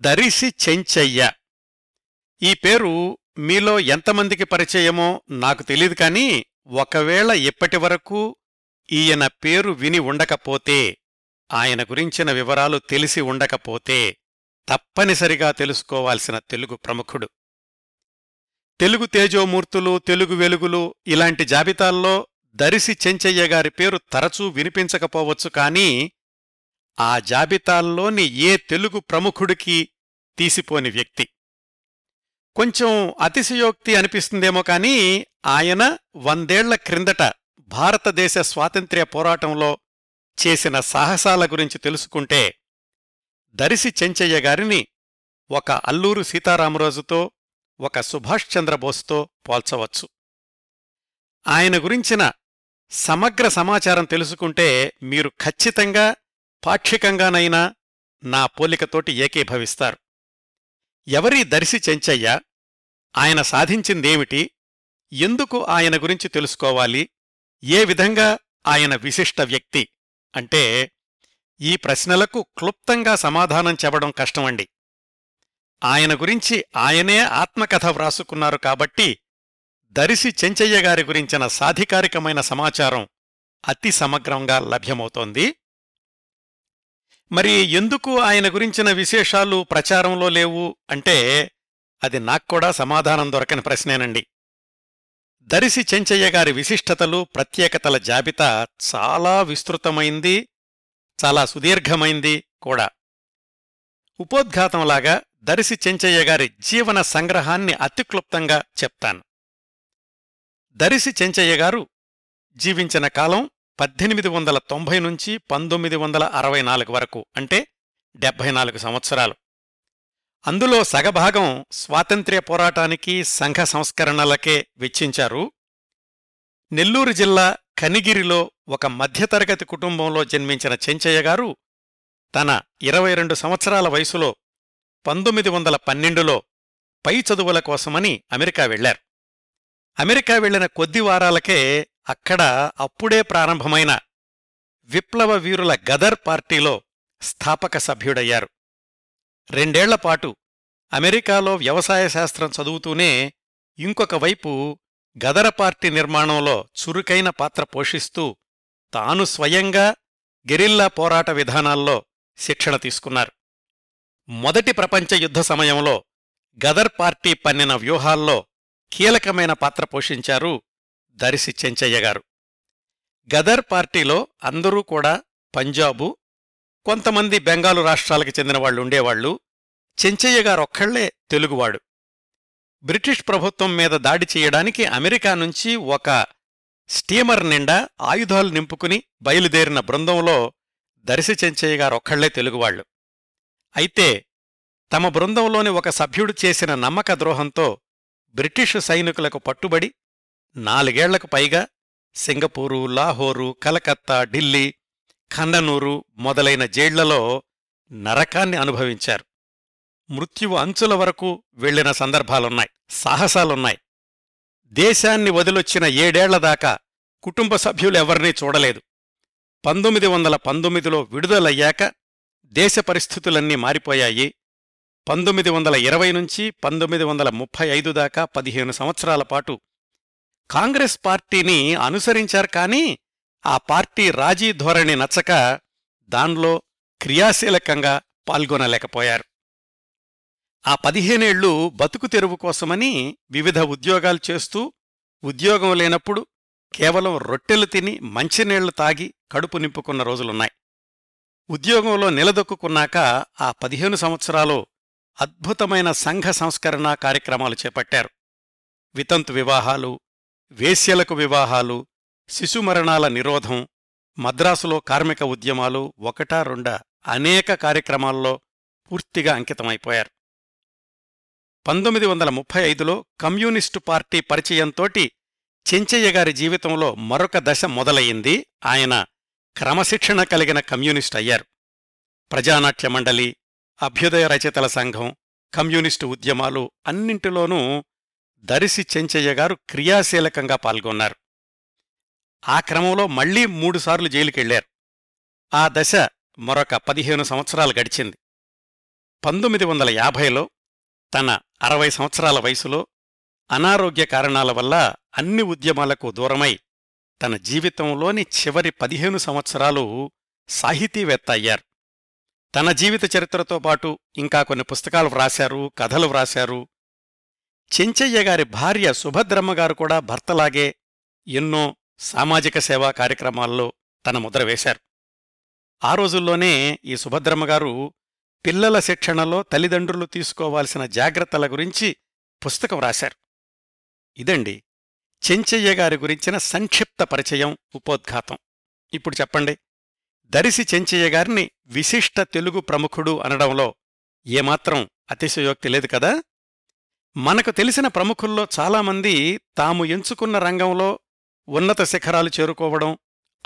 దరిసి చెంచయ్య. ఈ పేరు మీలో ఎంతమందికి పరిచయమో నాకు తెలియదు కానీ ఒకవేళ ఇప్పటివరకు ఈయన పేరు విని ఉండకపోతే ఆయన గురించిన వివరాలు తెలిసి ఉండకపోతే తప్పనిసరిగా తెలుసుకోవాల్సిన తెలుగు ప్రముఖుడు. తెలుగు తేజోమూర్తులు తెలుగు వెలుగులు ఇలాంటి జాబితాల్లో దరిసి చెంచయ్య గారి పేరు తరచూ వినిపించకపోవచ్చు కానీ ఆ జాబితాల్లోని ఏ తెలుగు ప్రముఖుడికి తీసిపోని వ్యక్తి. కొంచెం అతిశయోక్తి అనిపిస్తుందేమో కాని ఆయన వందేళ్ళ క్రిందట భారతదేశ స్వాతంత్ర్య పోరాటంలో చేసిన సాహసాల గురించి తెలుసుకుంటే దరిసి చెంచయ్య గారిని ఒక అల్లూరు సీతారామరాజుతో ఒక సుభాష్ చంద్రబోస్తో పోల్చవచ్చు. ఆయన గురించిన సమగ్ర సమాచారం తెలుసుకుంటే మీరు ఖచ్చితంగా పాక్షికంగానైనా నా పోలికతోటి ఏకీభవిస్తారు. ఎవరీ దర్శి చెంచయ్య? ఆయన సాధించిందేమిటి? ఎందుకు ఆయన గురించి తెలుసుకోవాలి? ఏ విధంగా ఆయన విశిష్ట వ్యక్తి? అంటే ఈ ప్రశ్నలకు క్లుప్తంగా సమాధానం చెప్పడం కష్టమండి. ఆయన గురించి ఆయనే ఆత్మకథ వ్రాసుకున్నారు కాబట్టి దరిసి చెంచయ్య గారి గురించిన సాధికారికమైన సమాచారం అతి సమగ్రంగా లభ్యమవుతోంది. మరి ఎందుకు ఆయన గురించిన విశేషాలు ప్రచారంలో లేవు అంటే అది నాక్కూడా సమాధానం దొరకని ప్రశ్నేనండి. దరిసి చెంచయ్య గారి విశిష్టతలు ప్రత్యేకతల జాబితా చాలా విస్తృతమైంది చాలా సుదీర్ఘమైంది కూడా. ఉపోద్ఘాతంలాగా దరిసి చెంచయ్య గారి జీవన సంగ్రహాన్ని అతిక్లుప్తంగా చెప్తాను. దరిసి చెంచయ్య గారు జీవించిన కాలం పద్దెనిమిది వందల తొంభై నుంచి పంతొమ్మిది వందల అరవై నాలుగు వరకు అంటే డెబ్భై నాలుగు సంవత్సరాలు. అందులో సగభాగం స్వాతంత్ర్య పోరాటానికి సంఘ సంస్కరణలకే వెచ్చించారు. నెల్లూరు జిల్లా కనిగిరిలో ఒక మధ్యతరగతి కుటుంబంలో జన్మించిన చెంచయ్య గారు తన ఇరవై రెండు సంవత్సరాల వయసులో పంతొమ్మిది వందల పన్నెండులో పై చదువుల కోసమని అమెరికా వెళ్ళారు అమెరికా వెళ్ళిన కొద్ది వారాలకే అక్కడ అప్పుడే ప్రారంభమైన విప్లవ వీరుల గదర్ పార్టీలో స్థాపక సభ్యుడయ్యారు. రెండేళ్ళపాటు అమెరికాలో వ్యవసాయ శాస్త్రం చదువుతూనే ఇంకొక వైపు గదర పార్టీ నిర్మాణంలో చురుకైన పాత్ర పోషిస్తూ తాను స్వయంగా గెరిల్లా పోరాట విధానాల్లో శిక్షణ తీసుకున్నారు. మొదటి ప్రపంచ యుద్ధ సమయంలో గదర్ పార్టీ పన్నిన వ్యూహాల్లో కీలకమైన పాత్ర పోషించారు దరిసి చెంచయ్య గారు. గదర్ పార్టీలో అందరూ కూడా పంజాబు కొంతమంది బెంగాలు రాష్ట్రాలకు చెందిన వాళ్ళు ఉండేవాళ్ళు చెంచయ్య గారొక్కళ్ళే తెలుగువాడు. బ్రిటిష్ ప్రభుత్వం మీద దాడి చేయడానికి అమెరికా నుంచి ఒక స్టీమర్ నిండా ఆయుధాలు నింపుకుని బయలుదేరిన బృందంలో దరిసి చెంచయ్య గారొక్కళ్ళే తెలుగువాళ్ళు అయితే తమ బృందంలోని ఒక సభ్యుడు చేసిన నమ్మక ద్రోహంతో బ్రిటిషు సైనికులకు పట్టుబడి నాలుగేళ్ళకు పైగా సింగపూరు లాహోరు కలకత్తా ఢిల్లీ ఖండనూరు మొదలైన జైళ్ళలో నరకాన్ని అనుభవించారు. మృత్యువు అంచుల వరకు వెళ్ళిన సందర్భాలున్నాయి సాహసాలున్నాయి. దేశాన్ని వదిలొచ్చిన ఏడేళ్ళదాకా కుటుంబ సభ్యులెవర్నీ చూడలేదు. పంతొమ్మిది వందల పంతొమ్మిదిలో విడుదలయ్యాక దేశ పరిస్థితులన్నీ మారిపోయాయి. పంతొమ్మిది వందల ఇరవై నుంచి పంతొమ్మిది వందల ముప్పై ఐదు దాకా పదిహేను సంవత్సరాల పాటు కాంగ్రెస్ పార్టీని అనుసరించారు కానీ ఆ పార్టీ రాజీ ధోరణి నచ్చక దాన్లో క్రియాశీలకంగా పాల్గొనలేకపోయారు. ఆ పదిహేనేళ్ళు బతుకు తెరువు కోసమని వివిధ ఉద్యోగాలు చేస్తూ ఉద్యోగం లేనప్పుడు కేవలం రొట్టెలు తిని మంచినీళ్ళు తాగి కడుపు నింపుకున్న రోజులున్నాయి. ఉద్యోగంలో నిలదొక్కున్నాక ఆ పదిహేను సంవత్సరాలు అద్భుతమైన సంఘ సంస్కరణ కార్యక్రమాలు చేపట్టారు. వితంతు వివాహాలు వేశ్యలకు వివాహాలు శిశుమరణాల నిరోధం మద్రాసులో కార్మిక ఉద్యమాలు ఒకటా రెండా అనేక కార్యక్రమాల్లో పూర్తిగా అంకితమైపోయారు. పంతొమ్మిది వందల ముప్పై ఐదులో కమ్యూనిస్టు పార్టీ పరిచయంతోటి చెంచయ్య గారి జీవితంలో మరొక దశ మొదలయ్యింది. ఆయన క్రమశిక్షణ కలిగిన కమ్యూనిస్ట్ అయ్యారు. ప్రజానాట్య మండలి అభ్యుదయ రచయితల సంఘం కమ్యూనిస్టు ఉద్యమాలు అన్నింటిలోనూ దరిసి చెంచయ్య గారు క్రియాశీలకంగా పాల్గొన్నారు. ఆ క్రమంలో మళ్ళీ మూడుసార్లు జైలుకెళ్ళారు. ఆ దశ మరొక పదిహేను సంవత్సరాలు గడిచింది. పంతొమ్మిది వందల యాభైలో తన అరవై సంవత్సరాల వయసులో అనారోగ్య కారణాల వల్ల అన్ని ఉద్యమాలకు దూరమై తన జీవితంలోని చివరి పదిహేను సంవత్సరాలు సాహితీవేత్త అయ్యారు. తన జీవిత చరిత్రతో పాటు ఇంకా కొన్ని పుస్తకాలు వ్రాశారు కథలు వ్రాశారు చెంచయ్య గారి భార్య సుభద్రమ్మ గారు కూడా భర్తలాగే ఎన్నో సామాజిక సేవా కార్యక్రమాల్లో తన ముద్ర వేశారు. ఆ రోజుల్లోనే ఈ సుభద్రమ్మ గారు పిల్లల శిక్షణలో తల్లిదండ్రులు తీసుకోవాల్సిన జాగ్రత్తల గురించి పుస్తకం రాశారు. ఇదండి చెంచయ్య గారి గురించిన సంక్షిప్త పరిచయం ఉపోద్ఘాతం. ఇప్పుడు చెప్పండి దరిసి చెంచయ్య గారిని విశిష్ట తెలుగు ప్రముఖుడు అనడంలో ఏమాత్రం అతిశయోక్తి లేదు కదా? మనకు తెలిసిన ప్రముఖుల్లో చాలామంది తాము ఎంచుకున్న రంగంలో ఉన్నత శిఖరాలు చేరుకోవడం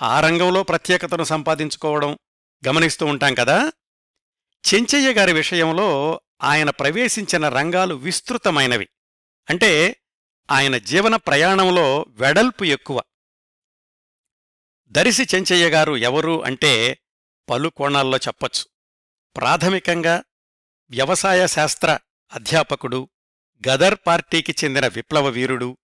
ఆ రంగంలో ప్రత్యేకతను సంపాదించుకోవడం గమనిస్తూ ఉంటాం కదా? చెంచయ్య గారి విషయంలో ఆయన ప్రవేశించిన రంగాలు విస్తృతమైనవి. అంటే ఆయన జీవన ప్రయాణంలో వెడల్పు ఎక్కువ. దరిసి చెంచయ్య గారు ఎవరు అంటే పలు కోణాల్లో చెప్పొచ్చు. ప్రాథమికంగా వ్యవసాయ శాస్త్ర అధ్యాపకుడు గదర్ పార్టీకి చెందిన విప్లవ వీరుడు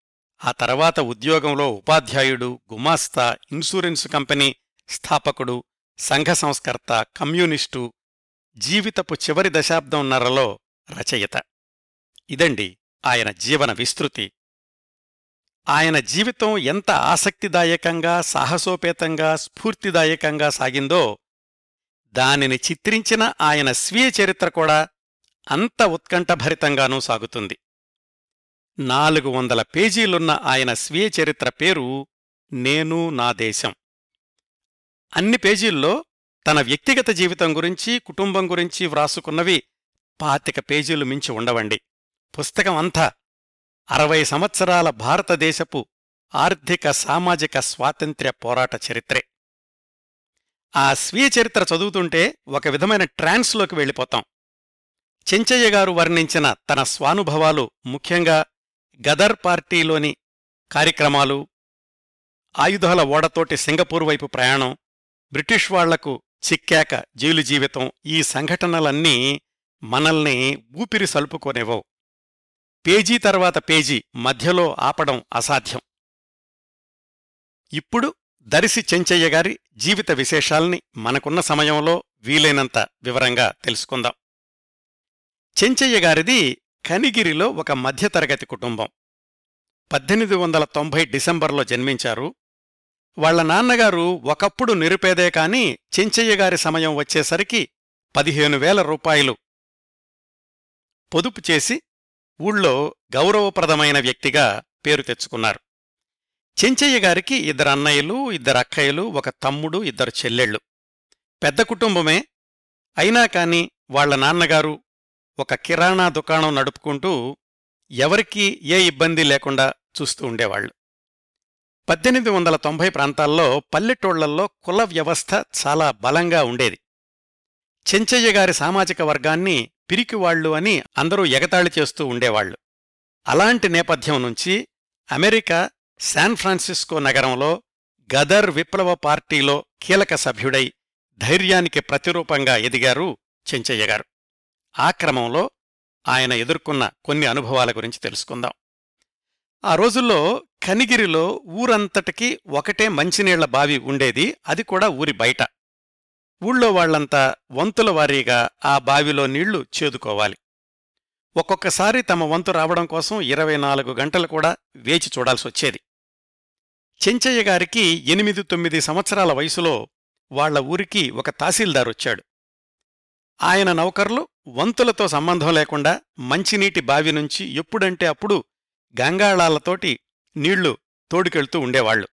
ఆ తర్వాత ఉద్యోగంలో ఉపాధ్యాయుడు గుమాస్తా ఇన్సూరెన్సు కంపెనీ స్థాపకుడు సంఘ సంస్కర్త కమ్యూనిస్టు జీవితపు చివరి దశాబ్దంన్నరలో రచయిత. ఇదండి ఆయన జీవన విస్తృతి. ఆయన జీవితం ఎంత ఆసక్తిదాయకంగా సాహసోపేతంగా స్ఫూర్తిదాయకంగా సాగిందో దానిని చిత్రించిన ఆయన స్వీయ చరిత్ర కూడా అంత ఉత్కంఠభరితంగానూ సాగుతుంది. నాలుగు వందల పేజీలున్న ఆయన స్వీయ చరిత్ర పేరు నేను నా దేశం. అన్ని పేజీల్లో తన వ్యక్తిగత జీవితం గురించి కుటుంబం గురించి వ్రాసుకున్నవి పాతిక పేజీలు మించి ఉండవండి. పుస్తకం అంతా అరవై సంవత్సరాల భారతదేశపు ఆర్థిక సామాజిక స్వాతంత్ర్య పోరాట చరిత్రే. ఆ స్వీయ చరిత్ర చదువుతుంటే ఒక విధమైన ట్రాన్స్లోకి వెళ్ళిపోతాం. చెంచయ్య గారు వర్ణించిన తన స్వానుభవాలు ముఖ్యంగా గదర్ పార్టీలోని కార్యక్రమాలు ఆయుధాల ఓడతోటి సింగపూర్ వైపు ప్రయాణం బ్రిటిష్ వాళ్ళకు చిక్కాక జైలు జీవితం ఈ సంఘటనలన్నీ మనల్ని ఊపిరి సలుపుకోనివ్వవు పేజీ తర్వాత పేజీ మధ్యలో ఆపడం అసాధ్యం. ఇప్పుడు దరిసి చెంచయ్య గారి జీవిత విశేషాల్ని మనకున్న సమయంలో వీలైనంత వివరంగా తెలుసుకుందాం. చెంచయ్య గారిది కనిగిరిలో ఒక మధ్యతరగతి కుటుంబం. పద్దెనిమిది వందల తొంభై డిసెంబర్లో జన్మించారు. వాళ్ళ నాన్నగారు ఒకప్పుడు నిరుపేదే కాని చెంచయ్యగారి సమయం వచ్చేసరికి పదిహేను వేల రూపాయలు. పొదుపు చేసి ఊళ్ళో గౌరవప్రదమైన వ్యక్తిగా పేరు తెచ్చుకున్నారు. చెంచయ్య గారికి ఇద్దరు అన్నయ్యలు ఇద్దరు అక్కయ్యలు ఒక తమ్ముడు ఇద్దరు చెల్లెళ్ళు. పెద్ద కుటుంబమే. అయినా కాని వాళ్ళ నాన్నగారు ఒక కిరాణా దుకాణం నడుపుకుంటూ ఎవరికీ ఏ ఇబ్బంది లేకుండా చూస్తూ ఉండేవాళ్ళు పద్దెనిమిది వందల తొంభై ప్రాంతాల్లో పల్లెటూళ్ళల్లో కుల వ్యవస్థ చాలా బలంగా ఉండేది. చెంచయ్య గారి సామాజిక వర్గాన్ని పిరికివాళ్ళు అని అందరూ ఎగతాళి చేస్తూ ఉండేవాళ్ళు అలాంటి నేపథ్యం నుంచి అమెరికా శాన్ ఫ్రాన్సిస్కో నగరంలో గదర్ విప్లవ పార్టీలో కీలక సభ్యుడై ధైర్యానికి ప్రతిరూపంగా ఎదిగారు చెంచయ్య గారు. ఆ క్రమంలో ఆయన ఎదుర్కొన్న కొన్ని అనుభవాల గురించి తెలుసుకుందాం. ఆ రోజుల్లో కనిగిరిలో ఊరంతటికీ ఒకటే మంచినీళ్ళ బావి ఉండేది. అది కూడా ఊరి బయట. ఊళ్ళో వాళ్ళంతా వంతుల వారీగా ఆ బావిలో నీళ్ళు చేదుకోవాలి. ఒక్కొక్కసారి తమ వంతు రావడం కోసం ఇరవై నాలుగు గంటలు కూడా వేచి చూడాల్సొచ్చేది చెంచయ్య గారికి ఎనిమిది తొమ్మిది సంవత్సరాల వయసులో వాళ్ళ ఊరికి ఒక తహసీల్దారొచ్చాడు. ఆయన నౌకర్లు వంతులతో సంబంధం లేకుండా మంచినీటి బావి నుంచి ఎప్పుడంటే అప్పుడు గంగాళాలతోటి నీళ్ళు తోడుకెళ్తూ ఉండేవాళ్ళు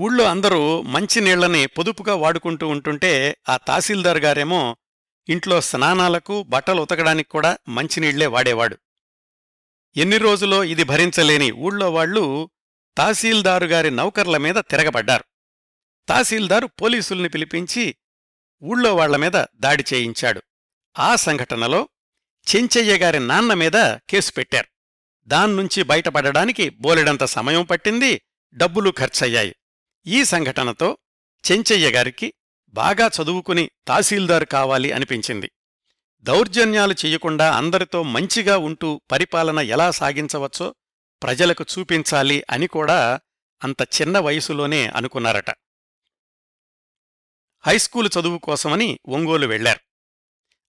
ఊళ్ళో అందరూ మంచినీళ్ళని పొదుపుగా వాడుకుంటూ ఉంటుంటే ఆ తహసీల్దార్ గారేమో ఇంట్లో స్నానాలకు బట్టలు ఉతకడానికి కూడా మంచినీళ్ళే వాడేవాడు. ఎన్ని రోజులో ఇది భరించలేని ఊళ్ళో వాళ్ళు తహసీల్దారు గారి నౌకర్ల మీద తిరగబడ్డారు. తహసీల్దారు పోలీసుల్ని పిలిపించి ఊళ్ళో వాళ్ళ మీద దాడి చేయించాడు. ఆ సంఘటనలో చెంచయ్య గారి నాన్న మీద కేసు పెట్టారు. దాన్నుంచి బయటపడడానికి బోలెడంత సమయం పట్టింది డబ్బులు ఖర్చయ్యాయి. ఈ సంఘటనతో చెంచయ్య గారికి బాగా చదువుకుని తహసీల్దార్ కావాలి అనిపించింది. దౌర్జన్యాలు చెయ్యకుండా అందరితో మంచిగా ఉంటూ పరిపాలన ఎలా సాగించవచ్చో ప్రజలకు చూపించాలి అని కూడా అంత చిన్న వయసులోనే అనుకున్నారట. హైస్కూలు చదువు కోసమని ఒంగోలు వెళ్ళారు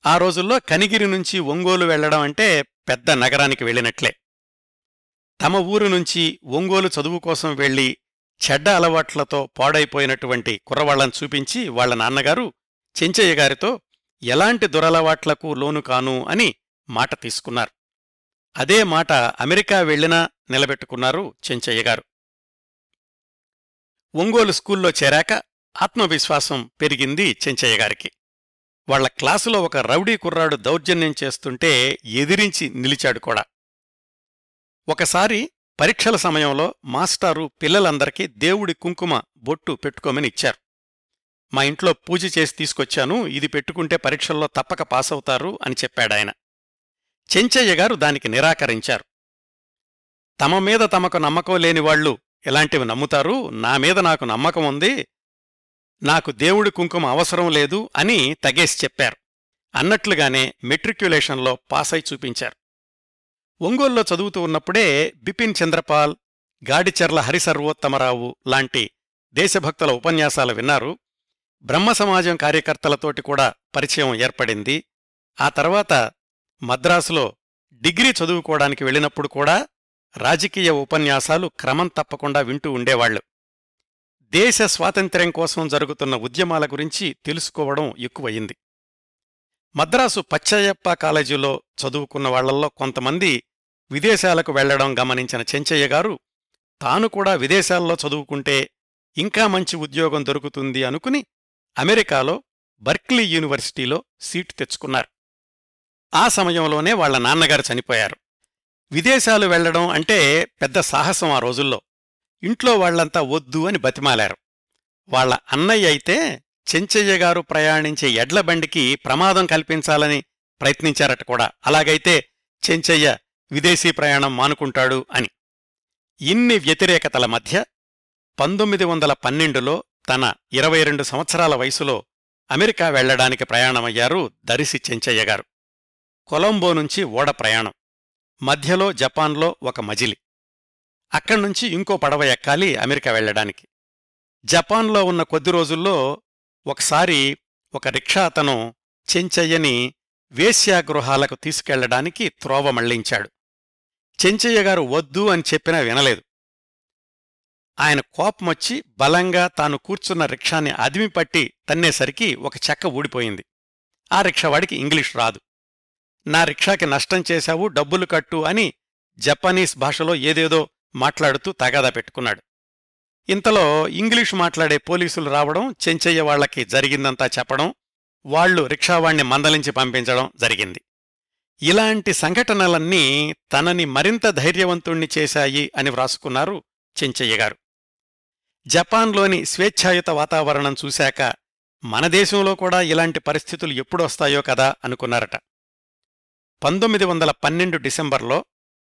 ఆ రోజుల్లో కనిగిరి నుంచి ఒంగోలు వెళ్ళడం అంటే పెద్ద నగరానికి వెళ్ళినట్లే. తమ ఊరు నుంచి ఒంగోలు చదువు కోసం వెళ్ళి చెడ్డ అలవాట్లతో పాడైపోయినటువంటి కుర్రవాళ్ళను చూపించి వాళ్ళ నాన్నగారు చెంచయ్య గారితో ఎలాంటి దురలవాట్లకు లోను కాను అని మాట తీసుకున్నారు. అదే మాట అమెరికా వెళ్ళినా నిలబెట్టుకున్నారు చెంచయ్య గారు. ఒంగోలు స్కూల్లో చేరాక ఆత్మవిశ్వాసం పెరిగింది చెంచయ్య గారికి. వాళ్ళ క్లాసులో ఒక రౌడీ కుర్రాడు దౌర్జన్యం చేస్తుంటే ఎదిరించి నిలిచాడు కూడా. ఒకసారి పరీక్షల సమయంలో మాస్టారు పిల్లలందరికీ దేవుడి కుంకుమ బొట్టు పెట్టుకోమని ఇచ్చారు. మా ఇంట్లో పూజ చేసి తీసుకొచ్చాను ఇది పెట్టుకుంటే పరీక్షల్లో తప్పక పాసవుతారు అని చెప్పాడాయన. చెంచయ్య గారు దానికి నిరాకరించారు. తమ మీద తమకు నమ్మకం లేని వాళ్ళు ఎలాంటివి నమ్ముతారు? నా మీద నాకు నమ్మకం ఉంది నాకు దేవుడి కుంకుమ అవసరం లేదు అని తగేసి చెప్పారు. అన్నట్లుగానే మెట్రిక్యులేషన్లో పాసై చూపించారు. ఒంగోల్లో చదువుతూ ఉన్నప్పుడే బిపిన్ చంద్రపాల్ గాడిచెర్ల హరిసర్వోత్తమరావు లాంటి దేశభక్తుల ఉపన్యాసాలు విన్నారు. బ్రహ్మ సమాజం కార్యకర్తలతోటి కూడా పరిచయం ఏర్పడింది. ఆ తర్వాత మద్రాసులో డిగ్రీ చదువుకోవడానికి వెళ్ళినప్పుడు కూడా రాజకీయ ఉపన్యాసాలు క్రమం తప్పకుండా వింటూ ఉండేవాళ్ళు దేశ స్వాతంత్ర్యం కోసం జరుగుతున్న ఉద్యమాల గురించి తెలుసుకోవడం ఎక్కువయింది. మద్రాసు పచ్చయ్యప్ప కాలేజీలో చదువుకున్న వాళ్ళల్లో కొంతమంది విదేశాలకు వెళ్ళడం గమనించిన చెంచయ్య గారు తాను కూడా విదేశాల్లో చదువుకుంటే ఇంకా మంచి ఉద్యోగం దొరుకుతుంది అనుకుని అమెరికాలో బర్క్లీ యూనివర్సిటీలో సీటు తెచ్చుకున్నారు. ఆ సమయంలోనే వాళ్ళ నాన్నగారు చనిపోయారు. విదేశాలు వెళ్ళడం అంటే పెద్ద సాహసం ఆ రోజుల్లో. ఇంట్లో వాళ్ళంతా వద్దు అని బతిమాలారు. వాళ్ళ అన్నయ్య అయితే చెంచయ్య గారు ప్రయాణించే ఎడ్ల బండికి ప్రమాదం కల్పించాలని ప్రయత్నించారట కూడా. అలాగైతే చెంచయ్య విదేశీ ప్రయాణం మానుకుంటాడు అని. ఇన్ని వ్యతిరేకతల మధ్య పంతొమ్మిది వందల పన్నెండులో తన ఇరవై రెండు సంవత్సరాల వయసులో అమెరికా వెళ్ళడానికి ప్రయాణమయ్యారు దరిసి చెంచయ్య గారు. కొలంబో నుంచి ఓడ ప్రయాణం. మధ్యలో జపాన్లో ఒక మజిలి. అక్కడ్నుంచి ఇంకో పడవ ఎక్కాలి అమెరికా వెళ్ళడానికి జపాన్లో ఉన్న కొద్ది రోజుల్లో ఒకసారి ఒక రిక్షా అతను చెంచయ్యని వేశ్యాగృహాలకు తీసుకెళ్ళడానికి త్రోవ మళ్ళించాడు. చెంచయ్య గారు వద్దు అని చెప్పినా వినలేదు. ఆయన కోపమొచ్చి బలంగా తాను కూర్చున్న రిక్షాని అదిమిపట్టి తన్నేసరికి ఒక చెక్క ఊడిపోయింది. ఆ రిక్షావాడికి ఇంగ్లీష్ రాదు. నా రిక్షాకి నష్టం చేశావు డబ్బులు కట్టు అని జపానీస్ భాషలో ఏదేదో మాట్లాడుతూ తగాదా పెట్టుకున్నాడు. ఇంతలో ఇంగ్లీషు మాట్లాడే పోలీసులు రావడం చెంచయ్య వాళ్ళకి జరిగిందంతా చెప్పడం వాళ్ళు రిక్షావాణ్ణి మందలించి పంపించడం జరిగింది. ఇలాంటి సంఘటనలన్నీ తనని మరింత ధైర్యవంతుణ్ణి చేశాయి అని వ్రాసుకున్నారు చెంచయ్య గారు. జపాన్లోని స్వేచ్ఛాయుత వాతావరణం చూశాక మన దేశంలో కూడా ఇలాంటి పరిస్థితులు ఎప్పుడొస్తాయో కదా అనుకున్నారట. పంతొమ్మిది వందల పన్నెండు డిసెంబర్లో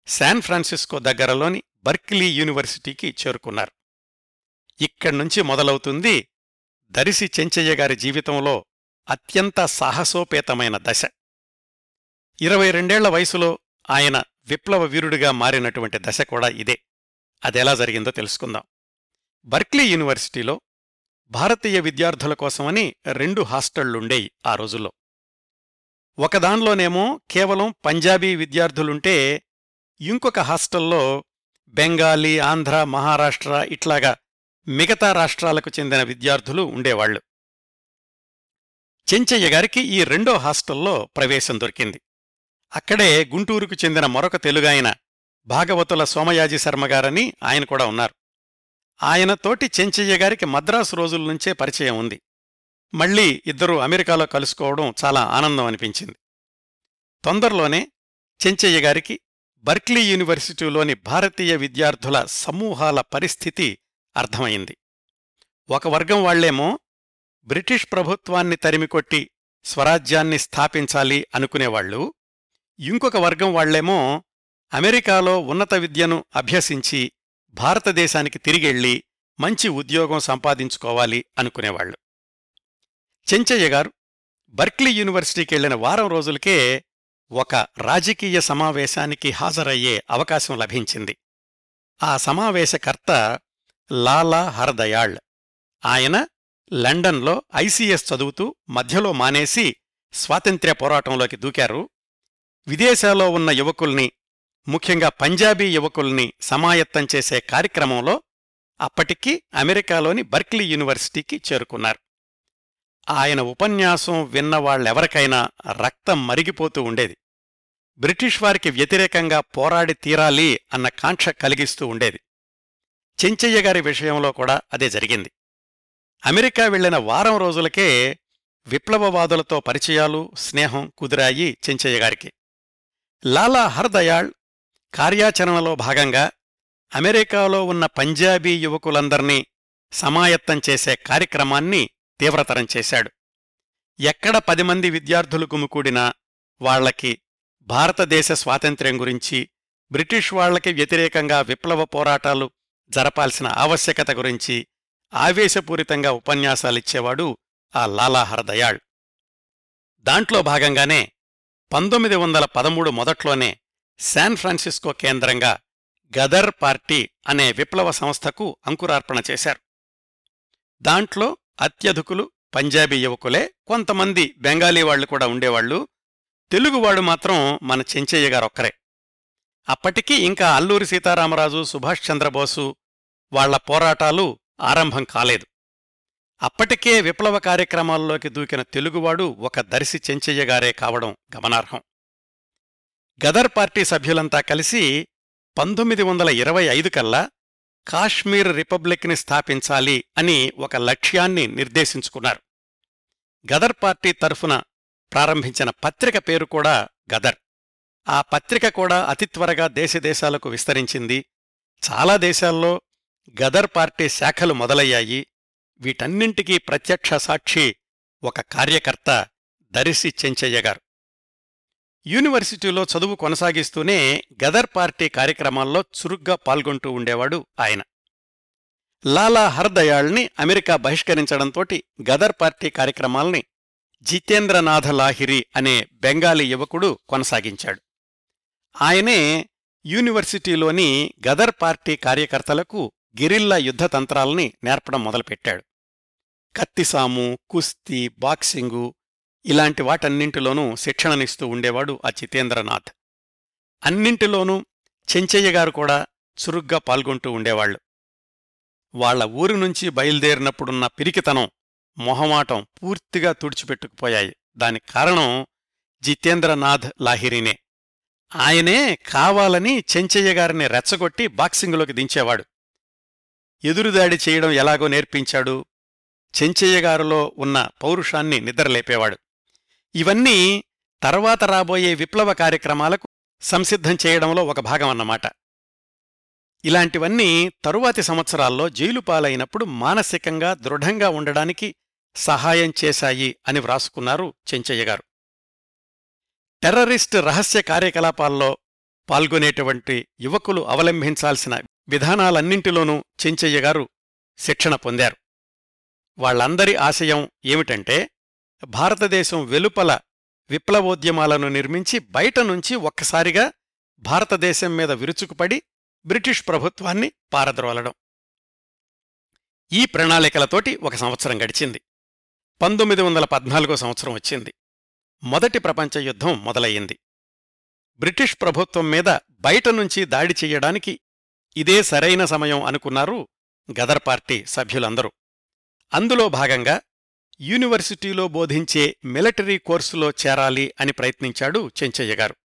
శాన్ ఫ్రాన్సిస్కో దగ్గరలోని బర్క్లీ యూనివర్సిటీకి చేరుకున్నారు. ఇక్కడ్నుంచి మొదలవుతుంది దరిసి చెంచయ్య గారి జీవితంలో అత్యంత సాహసోపేతమైన దశ. ఇరవై రెండేళ్ళ వయసులో ఆయన విప్లవ వీరుడిగా మారినటువంటి దశ కూడా ఇదే. అదెలా జరిగిందో తెలుసుకుందాం. బర్క్లీ యూనివర్సిటీలో భారతీయ విద్యార్థుల కోసమని రెండు హాస్టళ్ళుండేయి ఆ రోజుల్లో. ఒకదాన్లోనేమో కేవలం పంజాబీ విద్యార్థులుంటే ఇంకొక హాస్టల్లో బెంగాలీ ఆంధ్ర మహారాష్ట్ర ఇట్లాగా మిగతా రాష్ట్రాలకు చెందిన విద్యార్థులు ఉండేవాళ్ళు చెంచయ్య గారికి ఈ రెండో హాస్టల్లో ప్రవేశం దొరికింది. అక్కడే గుంటూరుకు చెందిన మరొక తెలుగాయన భాగవతుల సోమయాజి శర్మగారని ఆయన కూడా ఉన్నారు. ఆయనతోటి చెంచయ్య గారికి మద్రాసు రోజుల నుంచే పరిచయం ఉంది. మళ్ళీ ఇద్దరూ అమెరికాలో కలుసుకోవడం చాలా ఆనందం అనిపించింది. తొందరలోనే చెంచయ్య గారికి బర్క్లీ యూనివర్సిటీలోని భారతీయ విద్యార్థుల సమూహాల పరిస్థితి అర్థమైంది. ఒక వర్గం వాళ్ళేమో బ్రిటిష్ ప్రభుత్వాన్ని తరిమికొట్టి స్వరాజ్యాన్ని స్థాపించాలి అనుకునేవాళ్ళు ఇంకొక వర్గం వాళ్ళేమో అమెరికాలో ఉన్నత విద్యను అభ్యసించి భారతదేశానికి తిరిగెళ్ళి మంచి ఉద్యోగం సంపాదించుకోవాలి అనుకునేవాళ్ళు చెంచయ్య గారు బర్క్లీ యూనివర్సిటీకి వెళ్ళిన వారం రోజులకే ఒక రాజకీయ సమావేశానికి హాజరయ్యే అవకాశం లభించింది. ఆ సమావేశకర్త లాలా హరదయాళ్. ఆయన లండన్లో ఐసీఎస్ చదువుతూ మధ్యలో మానేసి స్వాతంత్ర్య పోరాటంలోకి దూకారు. విదేశాల్లో ఉన్న యువకుల్ని ముఖ్యంగా పంజాబీ యువకుల్ని సమాయత్తం చేసే కార్యక్రమంలో అప్పటికి అమెరికాలోని బర్క్లీ యూనివర్సిటీకి చేరుకున్నారు. ఆయన ఉపన్యాసం విన్న వాళ్ళెవరికైనా రక్తం మరిగిపోతూ ఉండేది. బ్రిటిష్ వారికి వ్యతిరేకంగా పోరాడి తీరాలి అన్న కాంక్ష కలిగిస్తూ ఉండేది. చెంచయ్య గారి విషయంలో కూడా అదే జరిగింది. అమెరికా వెళ్ళిన వారం రోజులకే విప్లవవాదులతో పరిచయాలు స్నేహం కుదిరాయి చెంచయ్య గారికి. లాలా హర్దయాళ్ కార్యాచరణలో భాగంగా అమెరికాలో ఉన్న పంజాబీ యువకులందర్నీ సమాయత్తం చేసే కార్యక్రమాన్ని తీవ్రతరం చేశాడు. ఎక్కడ పది మంది విద్యార్థులు గుమికూడినా వాళ్ళకి భారతదేశ స్వాతంత్ర్యం గురించి బ్రిటిష్ వాళ్ళకి వ్యతిరేకంగా విప్లవ పోరాటాలు జరపాల్సిన ఆవశ్యకత గురించి ఆవేశపూరితంగా ఉపన్యాసాలిచ్చేవాడు ఆ లాలాహర్ దయాళ్. దాంట్లో భాగంగానే పంతొమ్మిది వందల పదమూడు మొదట్లోనే శాన్ ఫ్రాన్సిస్కో కేంద్రంగా గదర్ పార్టీ అనే విప్లవ సంస్థకు అంకురార్పణ చేశారు. దాంట్లో అత్యధికులు పంజాబీ యువకులే కొంతమంది బెంగాలీ వాళ్ళు కూడా ఉండేవాళ్ళు తెలుగువాడు మాత్రం మన చెంచయ్య గారొక్కరే. అప్పటికీ ఇంకా అల్లూరి సీతారామరాజు సుభాష్ చంద్రబోసు వాళ్ళ పోరాటాలు ఆరంభం కాలేదు. అప్పటికే విప్లవ కార్యక్రమాల్లోకి దూకిన తెలుగువాడు ఒక దర్శి చెంచయ్య గారే కావడం గమనార్హం. గదర్ పార్టీ సభ్యులంతా కలిసి పంతొమ్మిది వందల ఇరవై ఐదు కల్లా కాశ్మీర్ రిపబ్లిక్ని స్థాపించాలి అని ఒక లక్ష్యాన్ని నిర్దేశించుకున్నారు. గదర్ పార్టీ తరఫున ప్రారంభించిన పత్రిక పేరు కూడా గదర్. ఆ పత్రిక కూడా అతి త్వరగా దేశదేశాలకు విస్తరించింది. చాలా దేశాల్లో గదర్ పార్టీ శాఖలు మొదలయ్యాయి. వీటన్నింటికీ ప్రత్యక్ష సాక్షి ఒక కార్యకర్త దరిసి చెంచయ్య గారు యూనివర్సిటీలో చదువు కొనసాగిస్తూనే గదర్ పార్టీ కార్యక్రమాల్లో చురుగ్గా పాల్గొంటూ ఉండేవాడు ఆయన. లాలా హర్దయాళ్ని అమెరికా బహిష్కరించడంతోటి గదర్ పార్టీ కార్యక్రమాల్ని జితేంద్రనాథ లాహిరి అనే బెంగాలీ యువకుడు కొనసాగించాడు. ఆయనే యూనివర్సిటీలోని గదర్ పార్టీ కార్యకర్తలకు గిరిల్లా యుద్ధ తంత్రాల్ని నేర్పడం మొదలుపెట్టాడు. కత్తిసాము కుస్తీ బాక్సింగు ఇలాంటి వాటన్నింటిలోనూ శిక్షణనిస్తూ ఉండేవాడు ఆ జితేంద్రనాథ్. అన్నింటిలోనూ చెంచయ్య గారు కూడా చురుగ్గా పాల్గొంటూ ఉండేవాళ్ళు వాళ్ళ ఊరి నుంచి బయలుదేరినప్పుడున్న పిరికితనం మొహమాటం పూర్తిగా తుడిచిపెట్టుకుపోయాయి. దానికి కారణం జితేంద్రనాథ్ లాహిరినే. ఆయనే కావాలని చెంచయ్య గారిని రెచ్చగొట్టి బాక్సింగులోకి దించేవాడు. ఎదురుదాడి చేయడం ఎలాగో నేర్పించాడు. చెంచయ్య గారిలో ఉన్న పౌరుషాన్ని నిద్రలేపేవాడు. ఇవన్నీ తర్వాత రాబోయే విప్లవ కార్యక్రమాలకు సంసిద్ధం చేయడంలో ఒక భాగమన్నమాట ఇలాంటివన్నీ తరువాతి సంవత్సరాల్లో జైలు పాలైనప్పుడు మానసికంగా దృఢంగా ఉండడానికి సహాయం చేశాయి అని వ్రాసుకున్నారు చెంచయ్య గారు. టెర్రరిస్ట్ రహస్య కార్యకలాపాల్లో పాల్గొనేటువంటి యువకులు అవలంబించాల్సిన విధానాలన్నింటిలోనూ చెంచయ్య గారు శిక్షణ పొందారు. వాళ్ళందరి ఆశయం ఏమిటంటే భారతదేశం వెలుపల విప్లవోద్యమాలను నిర్మించి బయట నుంచి ఒక్కసారిగా భారతదేశం మీద విరుచుకుపడి బ్రిటిష్ ప్రభుత్వాన్ని పారద్రోలడం. ఈ ప్రణాళికలతోటి ఒక సంవత్సరం గడిచింది. పంతొమ్మిది వందల పద్నాలుగో సంవత్సరం వచ్చింది. మొదటి ప్రపంచ యుద్ధం మొదలయ్యింది. బ్రిటిష్ ప్రభుత్వం మీద బయట నుంచి దాడి చెయ్యడానికి ఇదే సరైన సమయం అనుకున్నారు గదర్ పార్టీ సభ్యులందరూ. అందులో భాగంగా యూనివర్సిటీలో బోధించే మిలిటరీ కోర్సులో చేరాలి అని ప్రయత్నించాడు చెంచయ్య గారు.